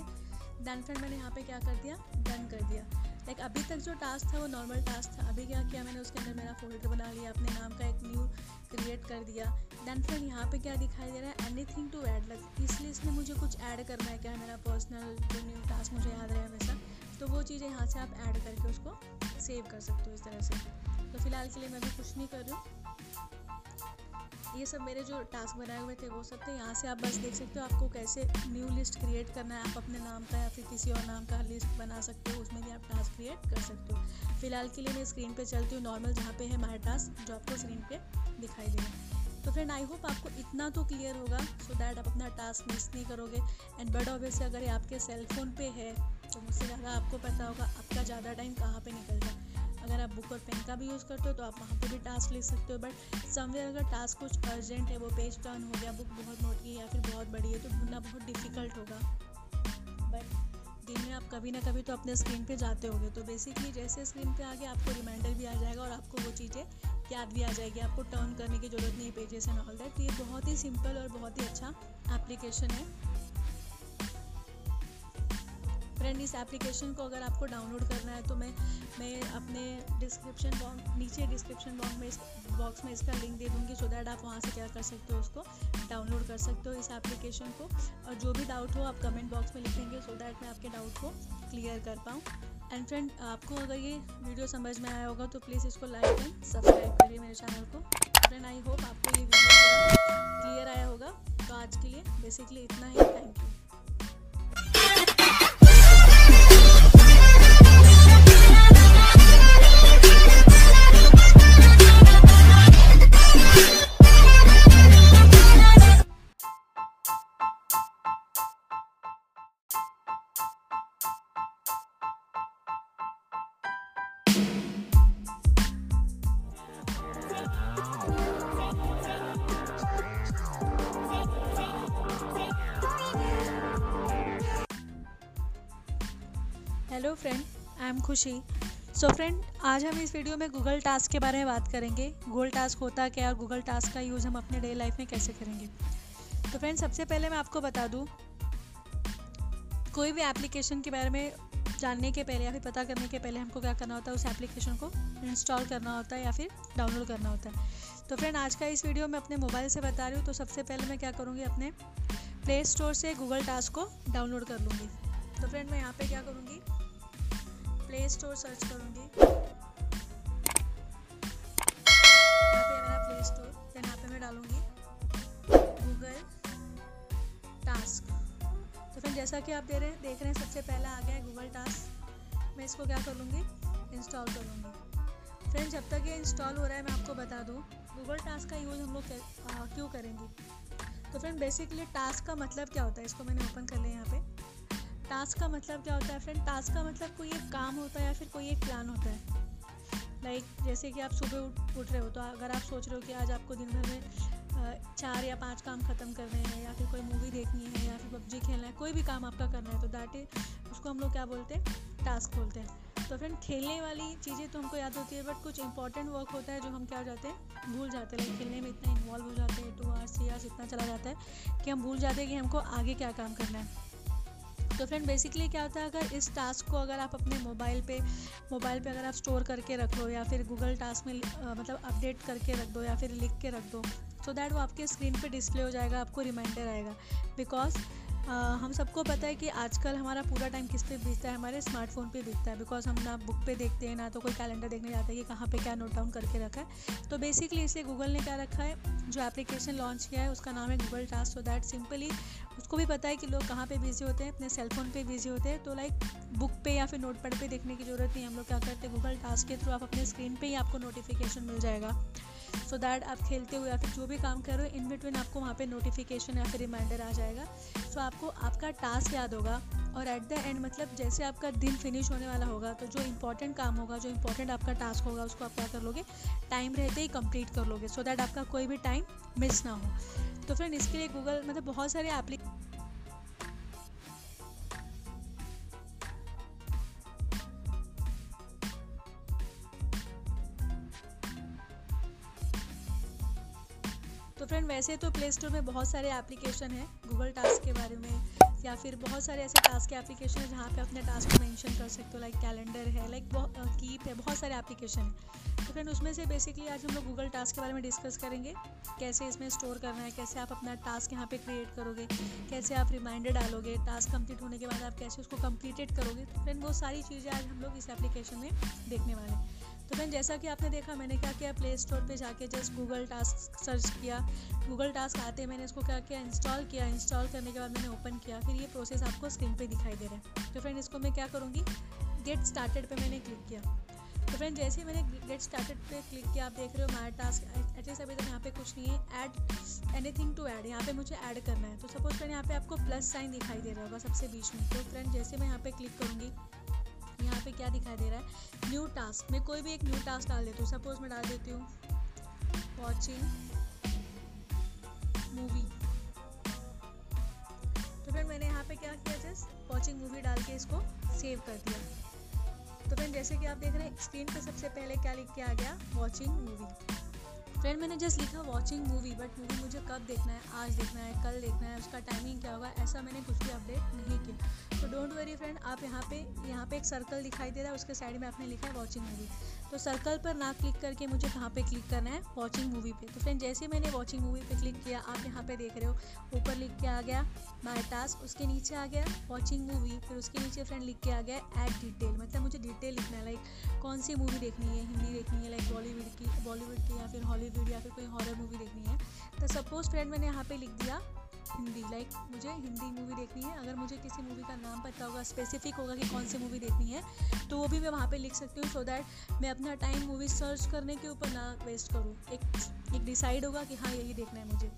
Speaker 2: डन फ्रेंड मैंने यहाँ पे क्या कर दिया? डन कर दिया। लाइक अभी तक जो टास्क था, वो नॉर्मल टास्क था। अभी क्या किया मैंने, उसके अंदर मेरा फोल्डर बना लिया, अपने नाम का एक न्यू क्रिएट कर दिया। डन फ्रेंड यहाँ पे क्या दिखाई दे रहा है? एनीथिंग टू ऐड लाइक इसलिए इसमें मुझे कुछ ऐड करना है क्या? है मेरा पर्सनल जो न्यू टास्क मुझे याद रहे हमेशा। तो वो चीज़ें यहाँ से आप ऐड करके उसको सेव कर सकते हो इस तरह से। तो फ़िलहाल के लिए मैं भी कुछ नहीं कर रही हूँ। ये सब मेरे जो टास्क बनाए हुए थे, वो सब थे। यहाँ से आप बस देख सकते हो आपको कैसे न्यू लिस्ट क्रिएट करना है। आप अपने नाम का या फिर किसी और नाम का लिस्ट बना सकते हो, उसमें भी आप टास्क क्रिएट कर सकते हो। फ़िलहाल के लिए मैं स्क्रीन पे चलती हूँ। नॉर्मल जहाँ पे है माई टास्क जो आपको स्क्रीन पे दिखाई देगा। तो फ्रेंड आई होप आपको इतना तो क्लियर होगा सो दैट आप अपना टास्क मिस नहीं करोगे। एंड बट ऑब्वियसली अगर ये आपके सेलफोन पे है तो मुझसे ज़्यादा आपको पता होगा आपका ज़्यादा टाइम कहाँ पे निकल जाए अगर आप बुक और पेन का भी यूज़ करते हो तो आप वहाँ पर भी टास्क लिख सकते हो बट समवेयर अगर टास्क कुछ अर्जेंट है, वो पेज टर्न हो गया बुक बहुत मोटी है या फिर बहुत बड़ी है तो ढूंढना बहुत डिफ़िकल्ट होगा। बट दिन में आप कभी ना कभी तो अपने स्क्रीन पे जाते होगे तो बेसिकली जैसे स्क्रीन पे आगे आपको रिमाइंडर भी आ जाएगा और आपको वो चीज़ें याद भी आ जाएगी, आपको टर्न करने की ज़रूरत नहीं पेजेस एंड ऑल दैट तो ये बहुत ही सिंपल और बहुत ही अच्छा एप्लीकेशन है। फ्रेंड इस एप्लीकेशन को अगर आपको डाउनलोड करना है तो मैं मैं अपने डिस्क्रिप्शन बॉक्स नीचे डिस्क्रिप्शन बॉक्स में इस बॉक्स में इसका लिंक दे दूँगी सो दैट आप वहाँ से क्या कर सकते हो उसको डाउनलोड कर सकते हो इस एप्लीकेशन को। और जो भी डाउट हो, आप कमेंट बॉक्स में लिखेंगे सो दैट मैं आपके डाउट को क्लियर कर पाऊँ। एंड फ्रेंड आपको अगर ये वीडियो समझ में आया होगा तो प्लीज़ इसको लाइक एंड सब्सक्राइब करिए मेरे चैनल को। फ्रेंड आई होप आपको ये वीडियो क्लियर आया होगा। तो आज के लिए बेसिकली इतना ही। थैंक यू खुशी। सो so फ्रेंड आज हम इस वीडियो में गूगल टास्क के बारे में बात करेंगे। गूगल टास्क होता क्या और गूगल टास्क का यूज़ हम अपने डेली लाइफ में कैसे करेंगे? तो फ्रेंड सबसे पहले मैं आपको बता दूँ, कोई भी एप्लीकेशन के बारे में जानने के पहले या फिर पता करने के पहले हमको क्या करना होता है, उस एप्लीकेशन को इंस्टॉल करना होता है या फिर डाउनलोड करना होता है। तो फ्रेंड आज का इस वीडियो में अपने मोबाइल से बता रही हूँ तो सबसे पहले मैं क्या करूँगी, अपने प्ले स्टोर से गूगल टास्क को डाउनलोड कर लूँगी। तो फ्रेंड मैं यहाँ पे क्या करूँगी प्ले स्टोर सर्च करूँगी। मेरा प्ले स्टोर देन यहाँ पे मैं डालूँगी। गूगल टास्क तो फिर जैसा कि आप दे रहे हैं, देख रहे हैं, सबसे पहला आ गया है गूगल टास्क मैं इसको क्या कर लूँगी? इंस्टॉल करूँगी फ्रेंड जब तक ये इंस्टॉल हो रहा है, मैं आपको बता दूँ गूगल टास्क का यूज़ हम लोग क्यों करेंगे? तो फ्रेंड बेसिकली टास्क का मतलब क्या होता है? इसको मैंने ओपन कर लिया यहाँ पे। टास्क का मतलब क्या होता है फ्रेंड टास्क का मतलब कोई एक काम होता है या फिर कोई एक प्लान होता है। लाइक like, जैसे कि आप सुबह उठ उठ रहे हो तो अगर आप सोच रहे हो कि आज आपको दिन भर में चार या पाँच काम ख़त्म करने हैं या फिर कोई मूवी देखनी है या फिर पबजी खेलना है कोई भी काम आपका करना है तो दैट इज़ उसको हम लोग क्या बोलते हैं? टास्क बोलते हैं। तो फ्रेंड खेलने वाली चीज़ें तो हमको याद होती है बट कुछ इंपॉर्टेंट वर्क होता है जो हम क्या हो जाते हैं? भूल जाते हैं। लाइक खेलने में इतना इन्वॉल्व हो जाते हैं टू आवर्स थ्री आवर्स इतना चला जाता है कि हम भूल जाते हैं कि हमको आगे क्या काम करना है। तो फ्रेंड बेसिकली क्या होता है अगर इस टास्क को अगर आप अपने मोबाइल पे मोबाइल पे अगर आप स्टोर करके रख लो या फिर गूगल टास्क में आ, मतलब अपडेट करके रख दो या फिर लिख के रख दो सो दैट वो आपके स्क्रीन पे डिस्प्ले हो जाएगा आपको रिमाइंडर आएगा। बिकॉज़ हम सबको पता है कि आजकल हमारा पूरा टाइम किस पे बीतता है हमारे स्मार्टफ़ोन पे बीतता है। बिकॉज़ हम ना बुक पे देखते हैं ना तो कोई कैलेंडर देखने जाता है कि कहाँ पे क्या नोट डाउन करके रखा है। तो बेसिकली इसे गूगल ने क्या रखा है जो एप्लीकेशन लॉन्च किया है उसका नाम है Google task so that simply उसको भी पता है कि लोग कहाँ पे बिज़ी होते हैं, अपने सेलफोन पे बिज़ी होते हैं तो लाइक बुक पे या फिर नोटपैड पे देखने की ज़रूरत नहीं हम लोग क्या करते हैं गूगल टास्क के थ्रू आप अपने स्क्रीन पे ही आपको नोटिफिकेशन मिल जाएगा। सो so दैट आप खेलते हुए या फिर जो भी काम कर रहे हो इन बिटवीन आपको वहाँ पे नोटिफिकेशन या फिर रिमाइंडर आ जाएगा। सो so आपको आपका टास्क याद होगा और एट द एंड मतलब जैसे आपका दिन फिनिश होने वाला होगा तो जो इंपॉर्टेंट काम होगा, जो इंपॉर्टेंट आपका टास्क होगा, उसको आप क्या कर लोगे? टाइम रहते ही कंप्लीट कर लोगे सो so दैट आपका कोई भी टाइम मिस ना हो। तो फ्रेंड इसके लिए गूगल मतलब बहुत सारे एप्लीकेशन तो फ्रेंड वैसे तो प्ले स्टोर में बहुत सारे एप्लीकेशन हैं गूगल टास्क के बारे में, या फिर बहुत सारे ऐसे टास्क के एप्लीकेशन है जहाँ पे अपने टास्क को मेंशन कर सकते हो लाइक कैलेंडर है लाइक कीप है, बहुत सारे एप्लीकेशन है। तो फ्रेंड उसमें से बेसिकली आज हम लोग गूगल टास्क के बारे में डिस्कस करेंगे, कैसे इसमें स्टोर करना है, कैसे आप अपना टास्क यहाँ पे क्रिएट करोगे, कैसे आप रिमाइंडर डालोगे टास्क कंप्लीट होने के बाद आप कैसे उसको कम्प्लीटेड करोगे। तो फ्रेंड वो सारी चीज़ें आज हम लोग इस एप्लीकेशन में देखने वाले हैं। तो फ्रेंड जैसा कि आपने देखा, मैंने क्या किया प्ले स्टोर पर जाके जस्ट गूगल टास्क सर्च किया। गूगल टास्क आते मैंने इसको क्या किया इंस्टॉल किया। इंस्टॉल करने के बाद मैंने ओपन किया। फिर ये प्रोसेस आपको स्क्रीन पर दिखाई दे रहा है। तो फ्रेंड इसको मैं क्या करूँगी? गेट स्टार्टेड पर मैंने क्लिक किया। तो फ्रेंड जैसे ही मैंने गेट स्टार्टेड पे क्लिक किया, आप देख रहे हो माई टास्क एटलीस्ट अभी तक यहाँ पे कुछ नहीं है। ऐड एनीथिंग टू ऐड यहाँ पे मुझे ऐड करना है। तो सपोज़ फ्रेंड यहाँ पे आपको प्लस साइन दिखाई दे रहा होगा सबसे बीच में। तो फ्रेंड जैसे मैं यहाँ पे क्लिक करूँगी यहाँ पे क्या दिखाई दे रहा है? न्यू टास्क मैं कोई भी एक न्यू टास्क डाल देती हूँ। सपोज़ मैं डाल देती हूँ वॉचिंग मूवी तो फिर मैंने यहाँ पे क्या किया जस्ट वॉचिंग मूवी डाल के इसको सेव कर दिया। तो फिर जैसे कि आप देख रहे हैं स्क्रीन पे सबसे पहले क्या लिख के आ गया? वॉचिंग मूवी फ्रेंड मैंने जस्ट लिखा वॉचिंग मूवी बट मूवी मुझे कब देखना है, आज देखना है, कल देखना है, उसका टाइमिंग क्या होगा, ऐसा मैंने कुछ भी अपडेट नहीं किया। तो डोंट वरी फ्रेंड आप यहाँ पे यहाँ पे एक सर्कल दिखाई दे रहा है, उसके साइड में आपने लिखा है वॉचिंग मूवी तो सर्कल पर ना क्लिक करके मुझे कहाँ पे क्लिक करना है? वॉचिंग मूवी पे। तो फ्रेंड जैसे मैंने वॉचिंग मूवी पे क्लिक किया, आप यहाँ पे देख रहे हो, ऊपर लिख के आ गया माई टास्क उसके नीचे आ गया वॉचिंग मूवी फिर उसके नीचे फ्रेंड लिख के आ गया एड डिटेल मतलब मुझे डिटेल लिखना है लाइक कौन सी मूवी देखनी है, हिंदी देखनी है लाइक बॉलीवुड की बॉलीवुड की या फिर हॉलीवुड या फिर कोई हॉरर मूवी देखनी है। तो सपोज़ फ्रेंड मैंने यहाँ पे लिख दिया हिंदी लाइक like, मुझे हिंदी मूवी देखनी है। अगर मुझे किसी मूवी का नाम पता होगा स्पेसिफिक होगा कि कौन सी मूवी देखनी है तो वो भी मैं वहाँ पे लिख सकती हूँ सो दैट मैं अपना टाइम मूवी सर्च करने के ऊपर ना वेस्ट करूँ। एक एक डिसाइड होगा कि हाँ यही देखना है मुझे।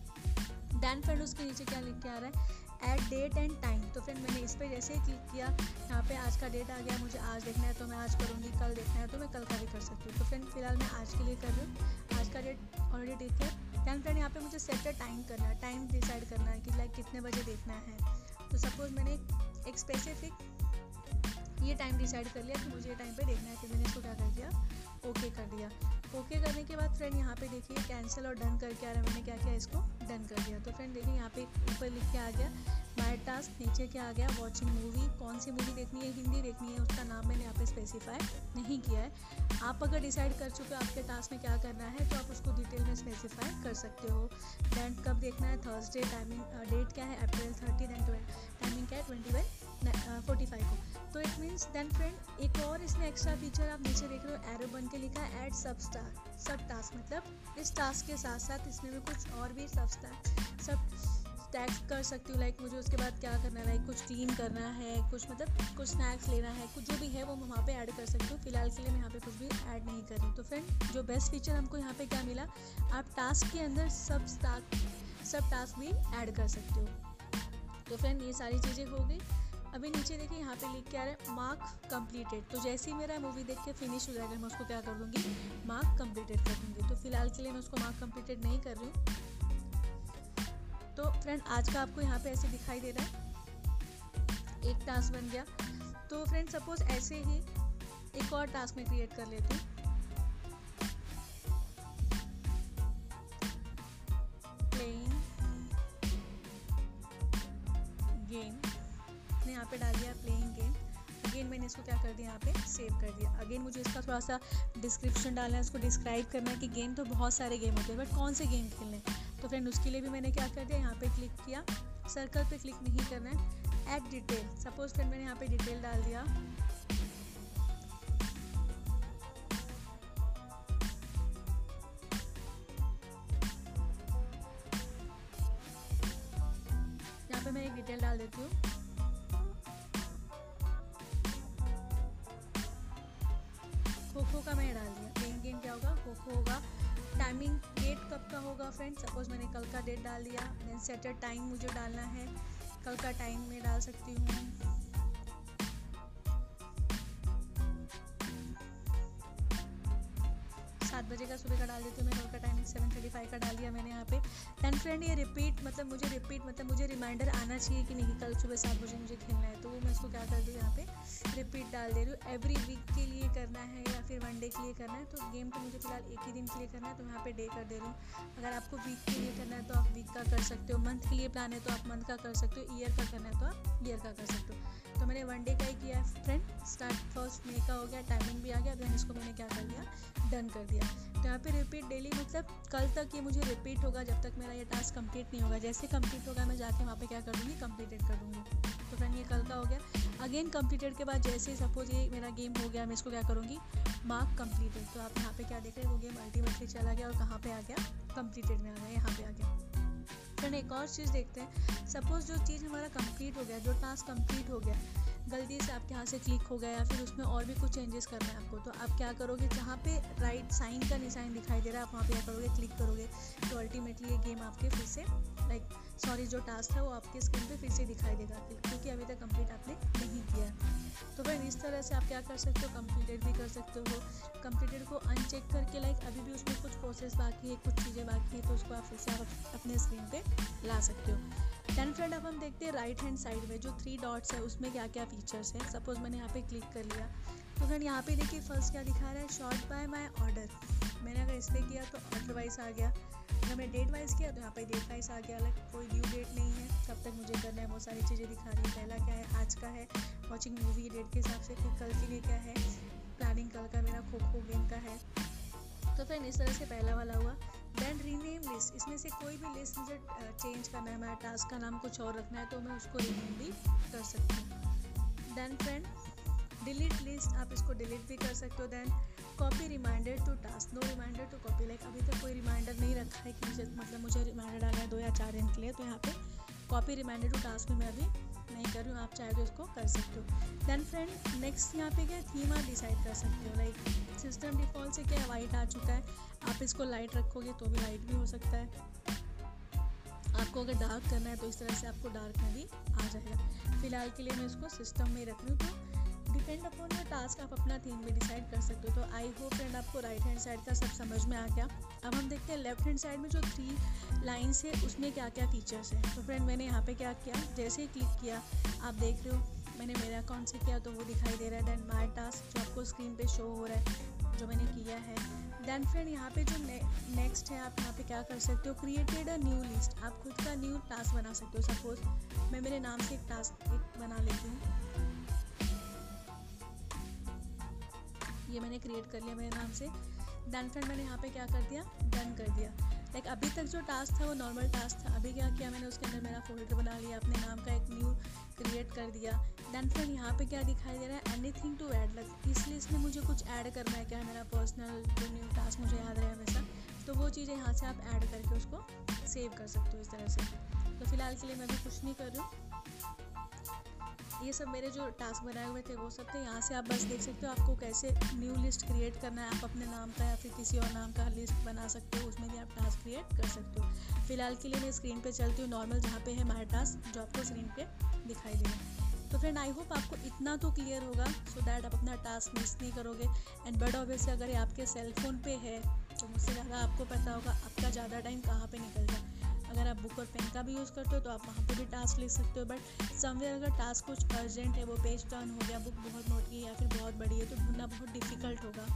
Speaker 2: दैन फ्रेंड उसके नीचे क्या लिख के आ रहा है? एट डेट एंड टाइम तो फ्रेंड मैंने इस पर जैसे ही क्लिक किया, यहाँ पे आज का डेट आ गया, मुझे आज देखना है तो मैं आज करूँगी, कल देखना है तो मैं कल का भी कर सकती हूँ। तो फ्रेंड फ़िलहाल मैं आज के लिए कर रही हूँ। आज का डेट ऑलरेडी ठीक है। दैन फ्रेंड यहाँ पे मुझे सेट टाइम करना है टाइम डिसाइड करना है कि लाइक कितने बजे देखना है। तो सपोज़ मैंने एक स्पेसिफिक ये टाइम डिसाइड कर लिया कि मुझे ये टाइम पे देखना है फिर मैंने इसको क्या कर दिया। ओके कर दिया। ओके करने के बाद फ्रेंड यहाँ पे देखिए कैंसिल और डन करके आ रहा है। मैंने क्या किया? इसको डन कर दिया। तो फ्रेंड देखिए यहाँ पे ऊपर लिख के आ गया माई टास्क नीचे क्या आ गया? वॉचिंग मूवी कौन सी मूवी देखनी है? हिंदी देखनी है। उसका नाम मैंने यहाँ पे स्पेसिफाई नहीं किया है। आप अगर डिसाइड कर चुके हो आपके टास्क में क्या करना है तो आप उसको डिटेल में स्पेसिफाई कर सकते हो। दैन कब देखना है? थर्सडे टाइमिंग डेट क्या है? अप्रैल थर्टी दैन टाइमिंग क्या है? ट्वेंटी वन फोर्टी फाइव को। तो इट मीन्स देन फ्रेंड एक और इसमें एक्स्ट्रा फीचर आप नीचे देख रहे हो एरो बन के लिखा है एड सब स्टार सब टास्क मतलब इस टास्क के साथ साथ इसमें भी कुछ और भी सब स्टार सब टैग कर सकती हूँ लाइक मुझे उसके बाद क्या करना है लाइक कुछ क्लीन करना है, कुछ मतलब कुछ स्नैक्स लेना है, कुछ जो भी है वो मैं वहाँ पे ऐड कर सकती हूँ। फ़िलहाल के लिए मैं यहाँ पे कुछ भी ऐड नहीं कर रही तो फ्रेंड जो बेस्ट फीचर हमको यहाँ पे क्या मिला, आप टास्क के अंदर सब टास्क सब टास्क भी ऐड कर सकते हो। तो फ्रेंड ये सारी चीज़ें हो गई। अभी नीचे देखिए, यहाँ पे लिख के आ रहा है मार्क कंप्लीटेड तो जैसे ही मेरा मूवी देख के फिनिश हो जाएगा, मैं उसको क्या कर दूँगी? मार्क कंप्लीटेड कर दूँगी. तो फ़िलहाल के लिए मैं उसको मार्क कंप्लीटेड नहीं कर रही हूँ. तो फ्रेंड आज का आपको यहाँ पे ऐसे दिखाई दे रहा है। एक टास्क बन गया. तो फ्रेंड सपोज़ ऐसे ही एक और टास्क में क्रिएट कर लेती हूँ. कर दिया यहाँ पे सेव कर दिया। अगेन मुझे इसका थोड़ा सा डिस्क्रिप्शन डालना है इसको डिस्क्राइब करना है कि गेम तो बहुत सारे गेम होते हैं बट कौन से गेम खेलने तो फ्रेंड उसके लिए भी मैंने क्या कर दिया, यहाँ पे क्लिक किया। सर्कल पे क्लिक नहीं करना है। एड डिटेल सपोज़ फ्रेंड मैंने यहाँ पे डिटेल डाल दिया। यहाँ पे मैं एक डिटेल डाल देती हूँ। खो खो का मैंने डाल दिया। मेन गेम क्या होगा? खोखो होगा। टाइमिंग डेट कब का होगा फ्रेंड सपोज़ मैंने कल का डेट डाल दिया देन सेटर टाइम मुझे डालना है। कल का टाइम मैं डाल सकती हूँ। सात बजे का सुबह का डाल देती हूँ। मैं कल का टाइमिंग सेवन थर्टी फाइव का डाल दिया मैंने यहाँ पे। एंड फ्रेंड ये रिपीट मतलब मुझे रिपीट मतलब मुझे रिमाइंडर आना चाहिए कि नहीं, कल सुबह सात बजे मुझे खेलना है। तो मैं उसको क्या कर दूँ यहाँ पे रिपीट डाल दे रही हूँ। एवरी वीक के लिए करना है या फिर वन डे के लिए करना है तो गेम तो मुझे फ़िलहाल एक ही दिन के लिए करना है तो यहाँ पे डे कर दे रही हूँ। अगर आपको वीक के लिए करना है तो आप वीक का कर सकते हो। मंथ के लिए प्लान है तो आप मंथ का कर सकते हो। ईयर का करना है तो आप ईयर का कर सकते हो। तो मैंने वन डे का ही किया है फ्रेंड स्टार्ट फ़र्स्ट मे का हो गया टाइमिंग भी आ गया देन इसको मैंने क्या कर दिया? डन कर दिया। तो यहाँ पे रिपीट डेली मतलब कल तक ये मुझे रिपीट होगा, जब तक मेरा ये टास्क कंप्लीट नहीं होगा। जैसे कंप्लीट होगा, मैं जाके वहाँ पे क्या कर दूँगी? कंप्लीटेड कर दूँगी। तो फ्रेंड ये कल का हो गया। अगेन कंप्लीटेड के बाद जैसे सपोज़ ये मेरा गेम हो गया, मैं इसको क्या करूँगी? मार्क कंप्लीटेड तो आप यहाँ पे क्या देख रहे हैं? वो गेम अल्टीमेटली चला गया और कहाँ पे आ गया? कंप्लीटेड में आ गया, यहाँ पे आ गया। फ्रेंड एक और चीज़ देखते हैं। सपोज़ जो चीज़ हमारा कंप्लीट हो गया, जो टास्क कंप्लीट हो गया गलती से आपके यहाँ से क्लिक हो गया या फिर उसमें और भी कुछ चेंजेस करना है आपको तो आप क्या करोगे? जहाँ पे राइट साइन का निशान दिखाई दे रहा है, आप वहाँ पे क्या करोगे? क्लिक करोगे तो अल्टीमेटली ये गेम आपके फिर से लाइक सॉरी जो टास्क है वो आपके स्क्रीन पे फिर से दिखाई देगा क्योंकि अभी तक कंप्लीट आपने नहीं किया तो भाई, इस तरह से आप क्या कर सकते हो? कंप्लीटेड भी कर सकते हो। कंप्लीटेड को अनचेक करके लाइक अभी भी उसमें कुछ प्रोसेस बाकी है, कुछ चीज़ें बाकी है तो उसको आप फिर से आप अपने स्क्रीन पर ला सकते हो। टेन फ्रेंड अब हम देखते हैं राइट हैंड साइड में जो थ्री डॉट्स है, उसमें क्या क्या फीचर्स हैं। सपोज़ मैंने यहाँ पे क्लिक कर लिया। तो फ्रेंड यहाँ पे देखिए फ़र्स्ट क्या दिखा रहा है? शॉर्ट बाय माय ऑर्डर मैंने अगर इस पर किया तो ऑर्डर वाइज आ गया। अगर मैं डेट वाइज किया तो यहाँ पे डेट वाइज आ गया। अलग कोई ड्यू डेट नहीं है। कब तक मुझे करना है? बहुत सारी चीज़ें दिखा रही है। पहला क्या है? आज का है। वॉचिंग मूवी डेट के हिसाब से फिर कल के लिए क्या है? प्लानिंग कल का मेरा खो खो गेम का है। तो फ्रेंड इस तरह से पहला वाला हुआ। देन रीनेम लिस्ट इसमें से कोई भी लिस्ट मुझे चेंज करना है मेरा टास्क का नाम कुछ और रखना है तो मैं उसको रीनेम भी कर सकती हूँ। देन फ्रेंड डिलीट लिस्ट आप इसको डिलीट भी कर सकते हो then copy reminder to task no reminder to copy like अभी तक कोई रिमाइंडर नहीं रखा है कि मुझे मतलब मुझे रिमाइंडर डालना है दो या चार दिन के लिए तो यहाँ पे कॉपी रिमाइंडर टू टास्क में मैं अभी नहीं कर रही हूँ। आप चाहे तो इसको कर सकते हो। देन फ्रेंड नेक्स्ट यहाँ पे क्या थीम आप डिसाइड कर सकते हो। लाइक सिस्टम डिफ़ॉल्ट से क्या वाइट आ चुका है? आप इसको लाइट रखोगे तो भी लाइट भी हो सकता है। आपको अगर डार्क करना है तो इस तरह से आपको डार्क में भी आ जाएगा। फ़िलहाल के लिए मैं इसको सिस्टम में रख रही हूँ। तो डिपेंड अपॉन योर टास्क आप अपना थीम भी डिसाइड कर सकते हो। तो आई होप फ्रेंड आपको राइट हैंड साइड का सब समझ में आ गया। अब हम देखते हैं लेफ़्ट हैंड साइड में जो थ्री लाइन्स है, उसमें क्या क्या फीचर्स हैं। तो फ्रेंड मैंने यहाँ पे क्या किया? जैसे ही क्लिक किया, आप देख रहे हो, मैंने मेरा अकाउंट से किया तो वो दिखाई दे रहा है। देन माई टास्क जो आपको स्क्रीन पे शो हो रहा है, जो मैंने किया है। देन फ्रेंड यहाँ पे जो नेक्स्ट है, आप यहाँ पे क्या कर सकते हो? क्रिएटेड अ न्यू लिस्ट आप खुद का न्यू टास्क बना सकते हो। सपोज़ मैं मेरे नाम से एक टास्क एक बना लेती हूँ। ये मैंने क्रिएट कर लिया मेरे नाम से। देन फ्रेंड मैंने यहाँ पे क्या कर दिया? डन कर दिया। लाइक अभी तक जो टास्क था वो नॉर्मल टास्क था। अभी क्या किया मैंने, उसके अंदर मेरा फोल्डर बना लिया, अपने नाम का एक न्यू क्रिएट कर दिया। देन फ्रेंड यहाँ पे क्या दिखाई दे रहा है? एनी थिंग टू एड लग इसलिए इसमें मुझे कुछ ऐड करना है क्या? मेरा पर्सनल जो न्यू टास्क मुझे याद रहे हमेशा। तो वो चीज़ें यहाँ से आप ऐड करके उसको सेव कर सकते हो इस तरह से। तो फ़िलहाल के लिए मैं भी कुछ नहीं कर रही हूँ। ये सब मेरे जो टास्क बनाए हुए थे वो सब थे। यहाँ से आप बस देख सकते हो आपको कैसे न्यू लिस्ट क्रिएट करना है। आप अपने नाम का या फिर किसी और नाम का लिस्ट बना सकते हो, उसमें भी आप टास्क क्रिएट कर सकते हो। फ़िलहाल के लिए मैं स्क्रीन पे चलती हूँ नॉर्मल जहाँ पे है माई टास्क जो आपको स्क्रीन पे दिखाई देगा तो फ्रेंड आई होप आपको इतना तो क्लियर होगा सो दैट आप अपना टास्क मिस नहीं करोगे। एंड बट ऑब्वियसली अगर ये आपके सेलफोन पे है तो मुझसे ज़्यादा आपको पता होगा आपका ज़्यादा टाइम कहाँ पे निकल जाए अगर आप बुक और पेन का भी यूज़ करते हो तो आप वहाँ पर भी टास्क लिख सकते हो बट समवेयर अगर टास्क कुछ अर्जेंट है, वो पेज टर्न हो गया, बुक बहुत मोटी है या फिर बहुत बड़ी है तो ढूंढना बहुत डिफ़िकल्ट होगा।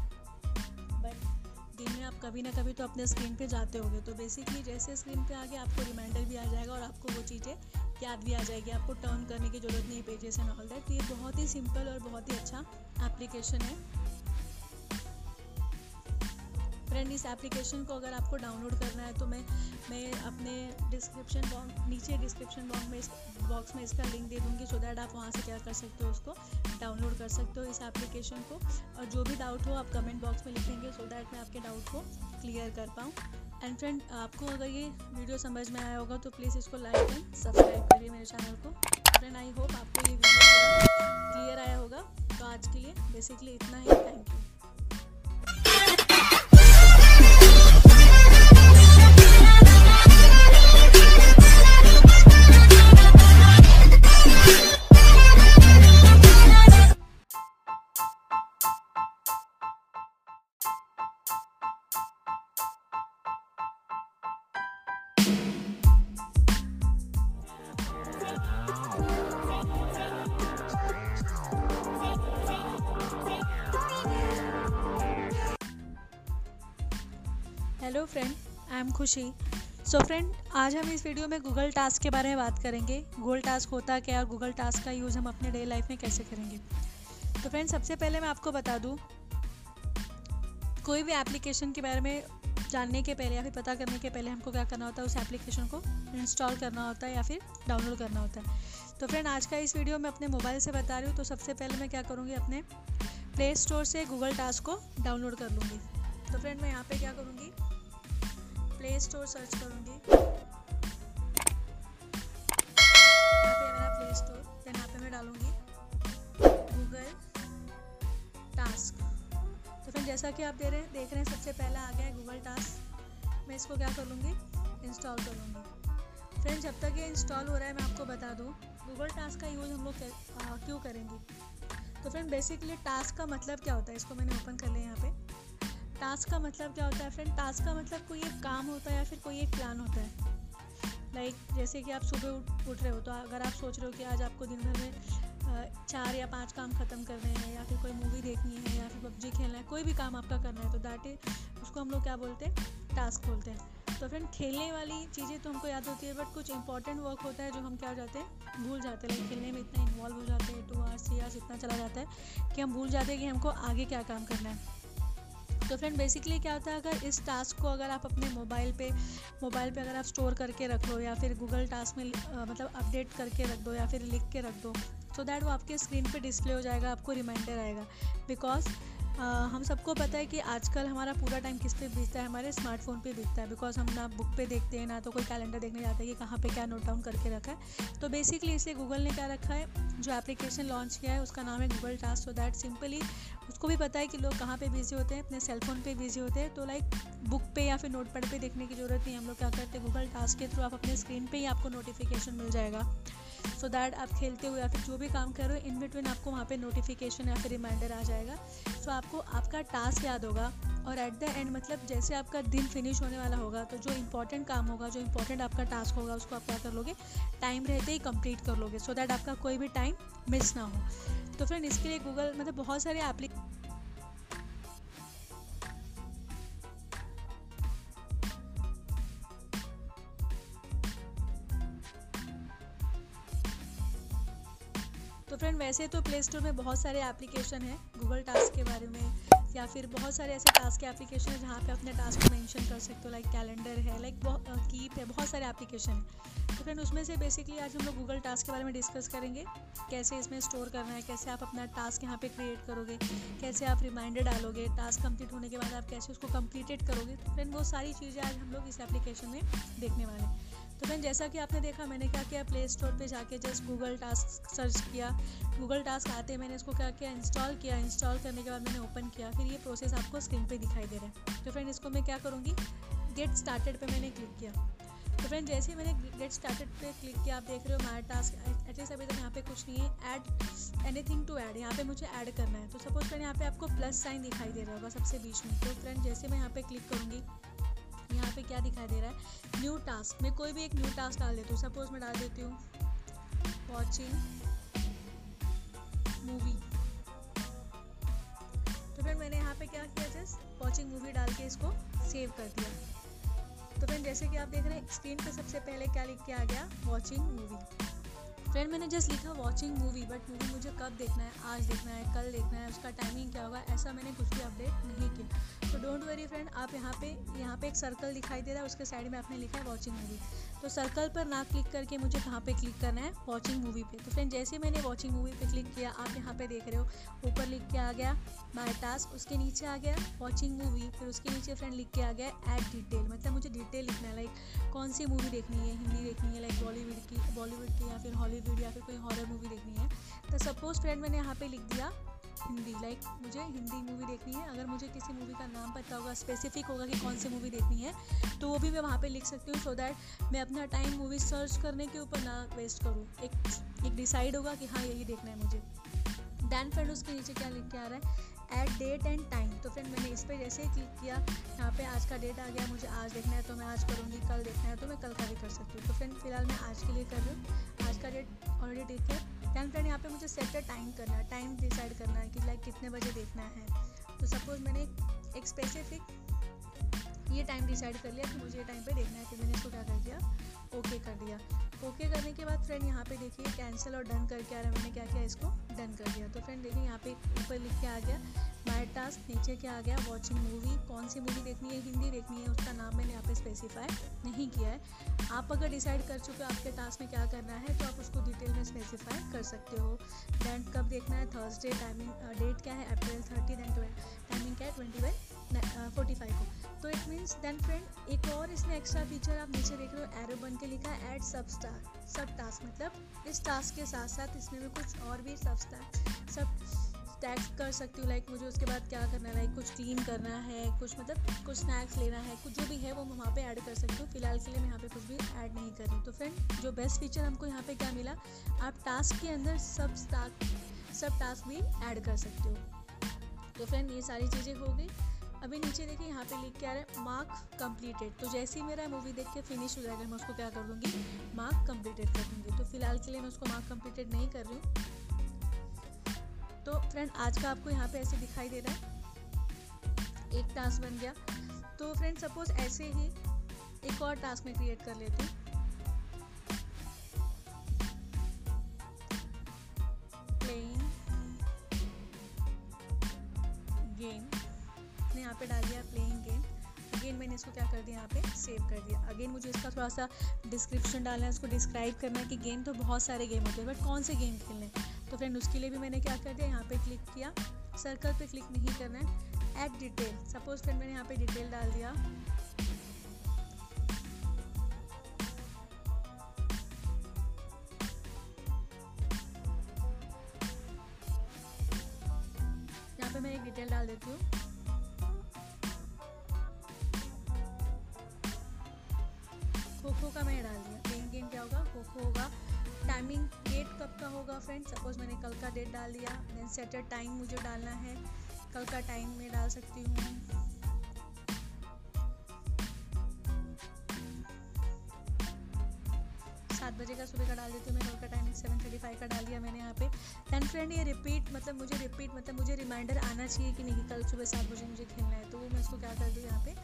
Speaker 2: बट दिन में आप कभी ना कभी तो अपने स्क्रीन पे जाते होगे तो बेसिकली जैसे स्क्रीन पे आगे आपको रिमाइंडर भी आ जाएगा और आपको वो चीज़ें याद भी आ जाएगी, आपको टर्न करने की ज़रूरत नहीं पेजेस एंड ऑल दैट ये बहुत ही सिंपल और बहुत ही अच्छा एप्लीकेशन है। फ्रेंड इस एप्लीकेशन को अगर आपको डाउनलोड करना है तो मैं मैं अपने डिस्क्रिप्शन बॉक्स नीचे डिस्क्रिप्शन बॉक्स में इस बॉक्स में इसका लिंक दे दूँगी सो दैट आप वहाँ से क्या कर सकते हो, उसको डाउनलोड कर सकते हो इस एप्लीकेशन को। और जो भी डाउट हो, आप कमेंट बॉक्स में लिखेंगे सो दैट मैं आपके डाउट को क्लियर कर पाऊँ। एंड फ्रेंड आपको अगर ये वीडियो समझ में आया होगा तो प्लीज़ इसको लाइक एंड सब्सक्राइब करिए मेरे चैनल को। फ्रेंड आई होप आपको ये वीडियो क्लियर आया होगा। तो आज के लिए बेसिकली इतना ही। थैंक यू खुशी। सो so फ्रेंड आज हम इस वीडियो में गूगल टास्क के बारे में बात करेंगे। गूगल टास्क होता क्या और गूगल टास्क का यूज़ हम अपने डे लाइफ में कैसे करेंगे? तो फ्रेंड सबसे पहले मैं आपको बता दूँ, कोई भी एप्लीकेशन के बारे में जानने के पहले या फिर पता करने के पहले हमको क्या करना होता है, उस एप्लीकेशन को इंस्टॉल करना होता है या फिर डाउनलोड करना होता है। तो फ्रेंड आज का इस वीडियो में अपने मोबाइल से बता रही हूँ तो सबसे पहले मैं क्या करूँगी, अपने प्ले स्टोर से गूगल टास्क को डाउनलोड कर लूँगी। तो फ्रेंड मैं यहाँ पे क्या करूँगी प्ले स्टोर सर्च करूँगी। प्ले स्टोर, यहाँ मैं डालूँगी गूगल टास्क। तो जैसा कि आप दे रहे हैं, देख रहे हैं, सबसे पहला आ गया है गूगल टास्क। मैं इसको क्या कर लूँगी? इंस्टॉल कर लूँगी। फ्रेंड जब तक ये इंस्टॉल हो रहा है, मैं आपको बता दूँ, गूगल टास्क का यूज़ हम लोग क्यों करेंगे? तो फ्रेंड बेसिकली टास्क का मतलब क्या होता है? इसको मैंने ओपन कर लिया यहाँ पे। टास्क का मतलब क्या होता है फ्रेंड टास्क का मतलब कोई एक काम होता है या फिर कोई एक प्लान होता है। लाइक like, जैसे कि आप सुबह उठ उठ रहे हो तो अगर आप सोच रहे हो कि आज आपको दिन भर में चार या पाँच काम ख़त्म करने हैं या फिर कोई मूवी देखनी है या फिर पबजी खेलना है कोई भी काम आपका करना है तो दैट इज़ उसको हम लोग क्या बोलते हैं? टास्क बोलते हैं। तो फ्रेंड खेलने वाली चीज़ें तो हमको याद होती है बट कुछ इंपॉर्टेंट वर्क होता है जो हम क्या हो जाते हैं? भूल जाते हैं। लाइक खेलने में इतना इन्वॉल्व हो जाते हैं टू आवर्स थ्री आवर्स इतना चला जाता है कि हम भूल जाते हैं कि हमको आगे क्या काम करना है। तो फ्रेंड बेसिकली क्या होता है अगर इस टास्क को अगर आप अपने मोबाइल पे मोबाइल पे अगर आप स्टोर करके रख लो या फिर गूगल टास्क में आ, मतलब अपडेट करके रख दो या फिर लिख के रख दो सो so दैट वो आपके स्क्रीन पे डिस्प्ले हो जाएगा आपको रिमाइंडर आएगा। बिकॉज़ हम सबको पता है कि आजकल हमारा पूरा टाइम किस पे बीतता है? हमारे स्मार्टफ़ोन पे बीतता है। बिकॉज़ हम ना बुक पे देखते हैं, ना तो कोई कैलेंडर देखने जाते हैं कि कहाँ पे क्या नोट डाउन करके रखा है। तो बेसिकली इसे गूगल ने क्या रखा है? जो एप्लीकेशन लॉन्च किया है, उसका नाम है Google task so that simply उसको भी पता है कि लोग कहाँ पे बिज़ी होते हैं, अपने सेलफोन पे बिज़ी होते हैं। तो लाइक बुक पे या फिर नोट पैड देखने की ज़रूरत नहीं हम लोग क्या करते हैं? गूगल टास्क के थ्रू आप अपने स्क्रीन पे ही आपको नोटिफिकेशन मिल जाएगा। सो दैट आप खेलते हुए या फिर जो भी काम कर रहे हो इन बिटवीन आपको वहाँ पे नोटिफिकेशन या फिर रिमाइंडर आ जाएगा। सो so, आपको आपका टास्क याद होगा और एट द एंड मतलब जैसे आपका दिन फिनिश होने वाला होगा तो जो इंपॉर्टेंट काम होगा जो इंपॉर्टेंट आपका टास्क होगा उसको आप क्या कर लोगे? टाइम रहते ही कंप्लीट कर लोगे सो so दैट आपका कोई भी टाइम मिस ना हो। तो फ्रेंड इसके लिए गूगल मतलब बहुत सारे एप्लीकेशन तो फ्रेंड वैसे तो प्ले स्टोर में बहुत सारे एप्लीकेशन हैं गूगल टास्क के बारे में, या फिर बहुत सारे ऐसे टास्क के एप्लीकेशन हैं जहाँ पे अपने टास्क को मेंशन कर सकते हो लाइक कैलेंडर है लाइक कीप है, बहुत सारे एप्लीकेशन हैं। तो फ्रेंड उसमें से बेसिकली आज हम लोग गूगल टास्क के बारे में डिस्कस करेंगे, कैसे इसमें स्टोर करना है, कैसे आप अपना टास्क यहाँ पे क्रिएट करोगे, कैसे आप रिमाइंडर डालोगे टास्क कंप्लीट होने के बाद आप कैसे उसको कम्प्लीटेड करोगे तो फ्रेंड वो सारी चीज़ें आज हम लोग इस एप्लीकेशन में देखने वाले हैं। तो फ्रेंड जैसा कि आपने देखा, मैंने क्या किया प्ले स्टोर पर जाके जस्ट गूगल टास्क सर्च किया। गूगल टास्क आते, मैंने इसको क्या किया इंस्टॉल किया। इंस्टॉल करने के बाद मैंने ओपन किया। फिर ये प्रोसेस आपको स्क्रीन पर दिखाई दे रहा है। तो फ्रेंड इसको मैं क्या करूँगी? गेट स्टार्टेड पे मैंने क्लिक किया। तो फ्रेंड जैसे ही मैंने गेट स्टार्टेड पे क्लिक किया, आप देख रहे हो माई टास्क एटलीस्ट अभी तक यहाँ पे कुछ नहीं है। ऐड एनीथिंग टू ऐड यहाँ पे मुझे ऐड करना है। तो सपोज़ फ्रेंड यहाँ पे आपको प्लस साइन दिखाई दे रहा होगा सबसे बीच में। तो फ्रेंड जैसे मैं यहाँ पे क्लिक करूँगी यहाँ पे क्या दिखाई दे रहा है? न्यू टास्क मैं कोई भी एक न्यू टास्क डाल देती हूँ। सपोज़ मैं डाल देती हूँ वॉचिंग मूवी तो फिर मैंने यहाँ पे क्या किया जस्ट वॉचिंग मूवी डाल के इसको सेव कर दिया। तो फिर जैसे कि आप देख रहे हैं स्क्रीन पे सबसे पहले क्या लिख के आ गया? वॉचिंग मूवी फ्रेंड मैंने जस्ट लिखा वॉचिंग मूवी बट मूवी मुझे कब देखना है, आज देखना है, कल देखना है, उसका टाइमिंग क्या होगा, ऐसा मैंने कुछ भी अपडेट नहीं किया। तो डोंट वरी फ्रेंड आप यहाँ पे यहाँ पे एक सर्कल दिखाई दे रहा है, उसके साइड में आपने लिखा है वॉचिंग मूवी तो सर्कल पर ना क्लिक करके मुझे कहाँ पे क्लिक करना है? वॉचिंग मूवी पे। तो फ्रेंड जैसे मैंने वॉचिंग मूवी पे क्लिक किया, आप यहाँ पे देख रहे हो, ऊपर लिख के आ गया माई टास्क उसके नीचे आ गया वॉचिंग मूवी फिर उसके नीचे फ्रेंड लिख के आ गया एड डिटेल मतलब मुझे डिटेल लिखना है लाइक कौन सी मूवी देखनी है, हिंदी देखनी है लाइक बॉलीवुड की बॉलीवुड की या फिर हॉलीवुड या फिर कोई हॉरर मूवी देखनी है। तो सपोज़ फ्रेंड मैंने यहाँ पर लिख दिया हिंदी लाइक like, मुझे हिंदी मूवी देखनी है। अगर मुझे किसी मूवी का नाम पता होगा स्पेसिफिक होगा कि कौन सी मूवी देखनी है तो वो भी मैं वहाँ पे लिख सकती हूँ सो दैट मैं अपना टाइम मूवी सर्च करने के ऊपर ना वेस्ट करूँ। एक एक डिसाइड होगा कि हाँ यही देखना है मुझे। दैन फ्रेंड उसके नीचे क्या लिख के आ रहा है? एट डेट एंड टाइम तो फ्रेंड मैंने इस पर जैसे क्लिक किया, यहाँ पे आज का डेट आ गया, मुझे आज देखना है तो मैं आज करूँगी, कल देखना है तो मैं कल का भी कर सकती हूँ। तो फ्रेंड फ़िलहाल मैं आज के लिए कर रही हूँ। आज का डेट ऑलरेडी ठीक है। दैन फ्रेंड यहाँ पे मुझे सेट टाइम करना है टाइम डिसाइड करना है कि लाइक कितने बजे देखना है। तो सपोज़ मैंने एक स्पेसिफिक ये टाइम डिसाइड कर लिया कि मुझे ये टाइम पे देखना है फिर मैंने इसको क्या कर दिया। ओके कर दिया। ओके करने के बाद फ्रेंड यहाँ पे देखिए कैंसिल और डन करके आ रहा है। मैंने क्या किया इसको? डन कर दिया। तो फ्रेंड देखिए यहाँ पे ऊपर लिख के आ गया माई टास्क नीचे क्या आ गया? वॉचिंग मूवी कौन सी मूवी देखनी है? हिंदी देखनी है। उसका नाम मैंने यहाँ पे स्पेसिफाई नहीं किया है। आप अगर डिसाइड कर चुके हो आपके टास्क में क्या करना है तो आप उसको डिटेल में स्पेसिफाई कर सकते हो। दैन कब देखना है? थर्सडे टाइमिंग डेट क्या है? अप्रैल थर्टी दैन टाइमिंग क्या है? ट्वेंटी वन फोर्टी फाइव को तो इट मीन्स देन फ्रेंड एक और इसमें एक्स्ट्रा फीचर आप नीचे देख रहे हो एरो बन के लिखा है एड सब स्टार सब टास्क मतलब इस टास्क के साथ साथ इसमें भी कुछ और भी सब स्टार सब टैक्स कर सकती हूँ लाइक मुझे उसके बाद क्या करना है लाइक कुछ क्लीन करना है, कुछ मतलब कुछ स्नैक्स लेना है, कुछ जो भी है वो मैं वहाँ पे ऐड कर सकती हूँ। फ़िलहाल के लिए मैं यहाँ पे कुछ भी ऐड नहीं कर रही तो फ्रेंड जो बेस्ट फीचर हमको यहाँ पे क्या मिला, आप टास्क के अंदर सब टास्क सब टास्क भी ऐड कर सकते हो। तो फ्रेंड ये सारी चीज़ें हो गई। अभी नीचे देखिए, यहाँ पे लिख के आ रहा है मार्क कंप्लीटेड तो जैसे ही मेरा मूवी देख के फिनिश हो जाएगा, मैं उसको क्या कर दूँगी? मार्क कंप्लीटेड कर दूँगी. तो फ़िलहाल के लिए मैं उसको मार्क कंप्लीटेड नहीं कर रही तो फ्रेंड आज का आपको यहाँ पे ऐसे दिखाई दे रहा है। एक टास्क बन गया। तो फ्रेंड सपोज़ ऐसे ही एक और टास्क में क्रिएट कर लेती हूँ। थोड़ा सा डिस्क्रिप्शन डालना है, उसको डिस्क्राइब करना है कि गेम तो बहुत सारे गेम होते हैं बट कौन से गेम खेलने तो फ्रेंड उसके लिए भी मैंने क्या कर दिया, यहाँ पे क्लिक किया सर्कल पे क्लिक नहीं करना है एड डिटेल सपोज़ फ्रेंड मैंने यहाँ पे डिटेल डाल दिया। पे मैं एक डिटेल डाल देती हूँ। का मैंने डाल दिया। मेन गेम क्या होगा? खो खो होगा। टाइमिंग डेट कब का होगा फ्रेंड सपोज़ मैंने कल का डेट डाल दिया देन सेटर टाइम मुझे डालना है। कल का टाइम मैं डाल सकती हूँ। सात बजे का सुबह का डाल देती हूँ। मैं का टाइमिंग सेवन थर्टी फाइव का डाल दिया मैंने यहाँ पे। एंड फ्रेंड ये रिपीट मतलब मुझे रिपीट मतलब मुझे रिमाइंडर आना चाहिए कि नहीं, कल सुबह सात बजे मुझे खेलना है। तो वो मैं इसको क्या कर दूँ यहाँ पे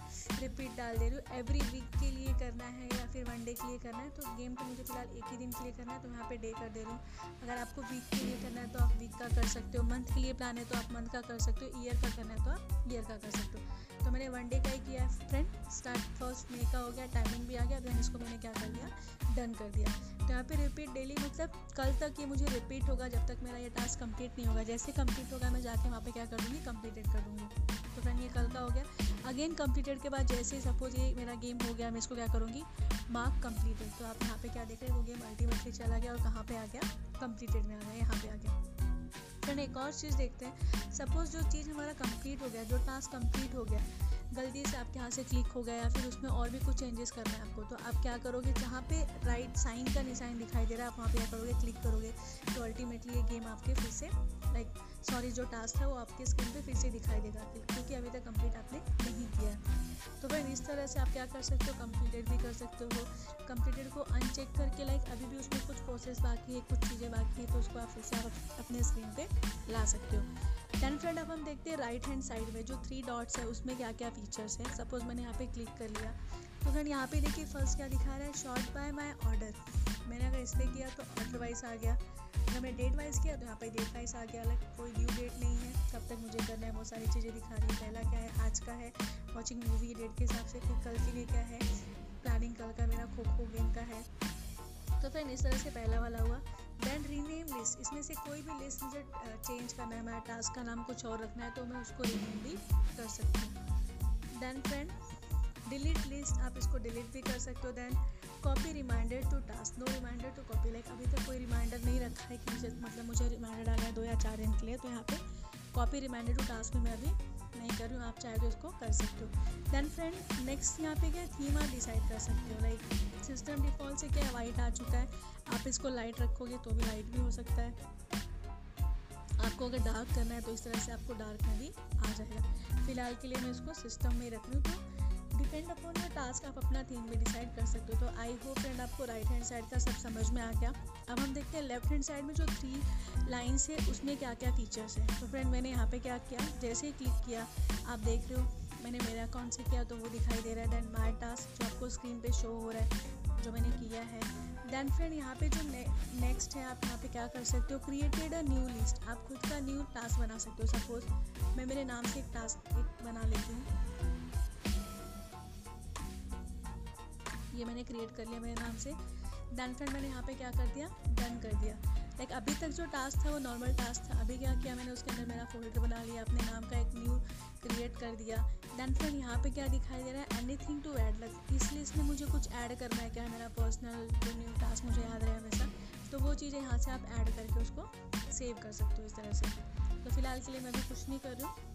Speaker 2: रिपीट डाल दे रही हूँ। एवरी वीक के लिए करना है या फिर वन डे के लिए करना है तो गेम तो मुझे फ़िलहाल एक ही दिन के लिए करना है तो यहाँ पे डे कर दे रही हूँ। अगर आपको वीक के लिए करना है तो आप वीक का कर सकते हो। मंथ के लिए प्लान है तो आप मंथ का कर सकते हो। ईयर का करना है तो आप ईयर का कर सकते हो। तो मैंने वन डे का ही किया है फ्रेंड स्टार्ट फ़र्स्ट मे का हो गया टाइमिंग भी आ गया देन इसको मैंने क्या कर दिया? डन कर दिया। तो यहाँ पे रिपीट डेली मतलब कल तक ये मुझे रिपीट होगा जब तक मेरा ये टास्क कंप्लीट नहीं होगा। जैसे कंप्लीट होगा, मैं जाके वहाँ पे क्या कर दूँगी कंप्लीटेड कर दूँगी तो फ्रेंड ये कल का हो गया। अगेन कंप्लीटेड के बाद जैसे ही सपोज़ ये मेरा गेम हो गया, मैं इसको क्या करूँगी? मार्क कंप्लीटेड तो आप यहाँ पे क्या देख रहे हैं? वो गेम अल्टीमेटली चला गया और कहाँ पे आ गया? कंप्लीटेड में आ गया, यहाँ पे आ गया। फिर एक और चीज़ देखते हैं। सपोज़ जो चीज़ हमारा कंप्लीट हो गया, जो टास्क कंप्लीट हो गया गलती से आपके यहाँ से क्लिक हो गया या फिर उसमें और भी कुछ चेंजेस करना है आपको तो आप क्या करोगे? जहाँ पे राइट साइन का निशान दिखाई दे रहा है, आप वहाँ पे क्या करोगे? क्लिक करोगे तो अल्टीमेटली ये गेम आपके फिर से लाइक सॉरी, जो टास्क है वो आपके स्क्रीन पे फिर से दिखाई देगा क्योंकि अभी तक कंप्लीट आपने नहीं किया। है तो फिर इस तरह से आप क्या कर सकते हो? कंप्लीटेड भी कर सकते हो। कंप्लीटेड को अनचेक करके लाइक अभी भी उसमें कुछ प्रोसेस बाकी है, कुछ चीज़ें बाकी है तो उसको आप फिर से आप अपने स्क्रीन पर ला सकते हो। टेन फ्रेंड अब हम देखते हैं राइट हैंड साइड में जो थ्री डॉट्स है, उसमें क्या क्या फीचर्स हैं। सपोज़ मैंने यहाँ पे क्लिक कर लिया। तो फ्रेंड यहाँ पे देखिए फ़र्स्ट क्या दिखा रहा है? शॉर्ट बाय माई ऑर्डर मैंने अगर इस पर किया तो ऑर्डर वाइज आ गया। अगर मैं डेट वाइज किया तो यहाँ पे डेट वाइज आ गया। अलग कोई ड्यू डेट नहीं है। कब तक मुझे करना है? बहुत सारी चीज़ें दिखा रही है। पहला क्या है? आज का है। वॉचिंग मूवी डेट के हिसाब से फिर कल के लिए क्या है? प्लानिंग कल का मेरा खो खो गेम का है। तो फिर इस तरह से पहला वाला हुआ। देन रीनेम लिस्ट इसमें से कोई भी लिस्ट मुझे चेंज करना है मेरा टास्क का नाम कुछ और रखना है तो मैं उसको रीनेम भी कर सकती हूँ। देन फ्रेंड डिलीट लिस्ट आप इसको डिलीट भी कर सकते हो then copy reminder to task no reminder to copy like अभी तक कोई रिमाइंडर नहीं रखा है कि मुझे मतलब मुझे रिमाइंडर डालना है दो या चार दिन के लिए तो यहाँ पे कॉपी रिमाइंडर टू टास्क में मैं अभी नहीं कर रही हूँ। आप चाहे तो इसको कर सकते हो। देन फ्रेंड नेक्स्ट यहाँ पे क्या थीम आप डिसाइड कर सकते हो। लाइक सिस्टम डिफ़ॉल्ट से क्या वाइट आ चुका है? आप इसको लाइट रखोगे तो भी लाइट भी हो सकता है। आपको अगर डार्क करना है तो इस तरह से आपको डार्क में भी आ जाएगा। फ़िलहाल के लिए मैं इसको सिस्टम में रख रही हूँ। तो डिपेंड अपॉन योर टास्क आप अपना थीम में डिसाइड कर सकते हो। तो आई होप फ्रेंड आपको राइट हैंड साइड का सब समझ में आ गया। अब हम देखते हैं लेफ़्ट हैंड साइड में जो थ्री लाइन्स है, उसमें क्या क्या फीचर्स हैं। तो फ्रेंड मैंने यहाँ पे क्या किया? जैसे ही क्लिक किया, आप देख रहे हो, मैंने मेरे अकाउंट से किया तो वो दिखाई दे रहा है। देन माई टास्क जो आपको स्क्रीन पे शो हो रहा है, जो मैंने किया है। देन फ्रेंड यहाँ पे जो नेक्स्ट है, आप यहाँ पे क्या कर सकते हो? क्रिएटेड अ न्यू लिस्ट आप खुद का न्यू टास्क बना सकते हो। सपोज़ मैं मेरे नाम से एक टास्क एक बना लेती हूँ। ये मैंने क्रिएट कर लिया मेरे नाम से। डन फ्रेंड मैंने यहाँ पे क्या कर दिया? डन कर दिया। लाइक अभी तक जो टास्क था वो नॉर्मल टास्क था। अभी क्या किया मैंने, उसके अंदर मेरा फोल्डर बना लिया, अपने नाम का एक न्यू क्रिएट कर दिया। डन फ्रेंड यहाँ पे क्या दिखाई दे रहा है? Anything to add like इसलिए इसमें मुझे कुछ ऐड करना है क्या? है मेरा पर्सनल जो न्यू टास्क मुझे याद रहे हमेशा। तो वो चीज़ें यहाँ से आप ऐड करके उसको सेव कर सकते हो इस तरह से। तो फ़िलहाल के लिए मैं भी कुछ नहीं कर रही हूँ।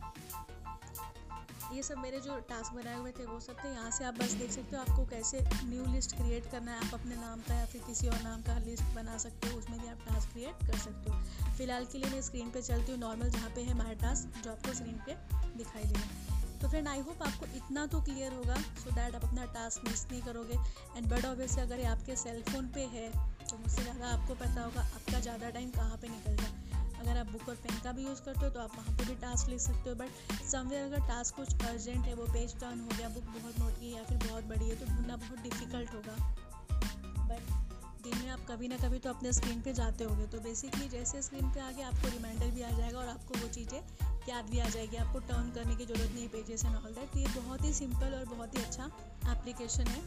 Speaker 2: ये सब मेरे जो टास्क बनाए हुए थे, वो सब थे। यहाँ से आप बस देख सकते हो आपको कैसे न्यू लिस्ट क्रिएट करना है। आप अपने नाम का या फिर किसी और नाम का लिस्ट बना सकते हो, उसमें भी आप टास्क क्रिएट कर सकते हो। फ़िलहाल के लिए मैं स्क्रीन पे चलती हूँ। नॉर्मल जहाँ पे है माई टास्क जो आपको स्क्रीन पे दिखाई देगा। तो फ्रेंड आई होप आपको इतना तो क्लियर होगा सो दैट आप अपना टास्क मिस नहीं करोगे। एंड बट ऑब्वियसली अगर ये आपके सेलफोन पे है तो मुझसे ज़्यादा आपको पता होगा आपका ज़्यादा टाइम कहाँ पे निकल जाए अगर आप बुक और पेन का भी यूज़ करते हो तो आप वहाँ पर भी टास्क लिख सकते हो बट समवेयर अगर टास्क कुछ अर्जेंट है, वो पेज टर्न हो गया बुक बहुत मोटी है या फिर बहुत बड़ी है तो ढूंढना बहुत डिफ़िकल्ट होगा। बट दिन में आप कभी ना कभी तो अपने स्क्रीन पे जाते होगे तो बेसिकली जैसे स्क्रीन पे आगे आपको रिमाइंडर भी आ जाएगा और आपको वो चीज़ें याद भी आ जाएगी, आपको टर्न करने की ज़रूरत नहीं पेजेस एंड ऑल दैट तो ये बहुत ही सिंपल और बहुत ही अच्छा एप्लीकेशन है।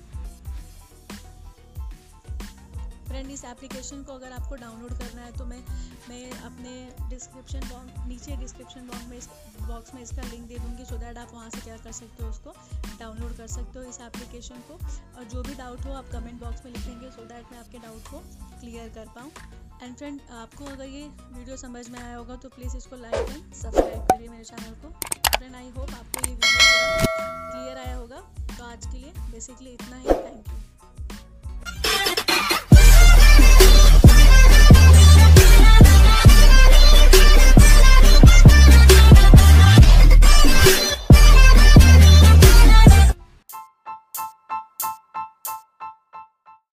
Speaker 2: फ्रेंड इस एप्लीकेशन को अगर आपको डाउनलोड करना है तो मैं मैं अपने डिस्क्रिप्शन बॉक्स नीचे डिस्क्रिप्शन बॉक्स में इस बॉक्स में इसका लिंक दे दूँगी सो दैट आप वहाँ से क्या कर सकते हो उसको डाउनलोड कर सकते हो इस एप्लीकेशन को। और जो भी डाउट हो, आप कमेंट बॉक्स में लिखेंगे सो दैट मैं आपके डाउट को क्लियर कर पाऊँ। एंड फ्रेंड आपको अगर ये वीडियो समझ में आया होगा तो प्लीज़ इसको लाइक एंड सब्सक्राइब करिए मेरे चैनल को। फ्रेंड आई होप आपको ये वीडियो क्लियर आया होगा। तो आज के लिए बेसिकली इतना ही। Thank you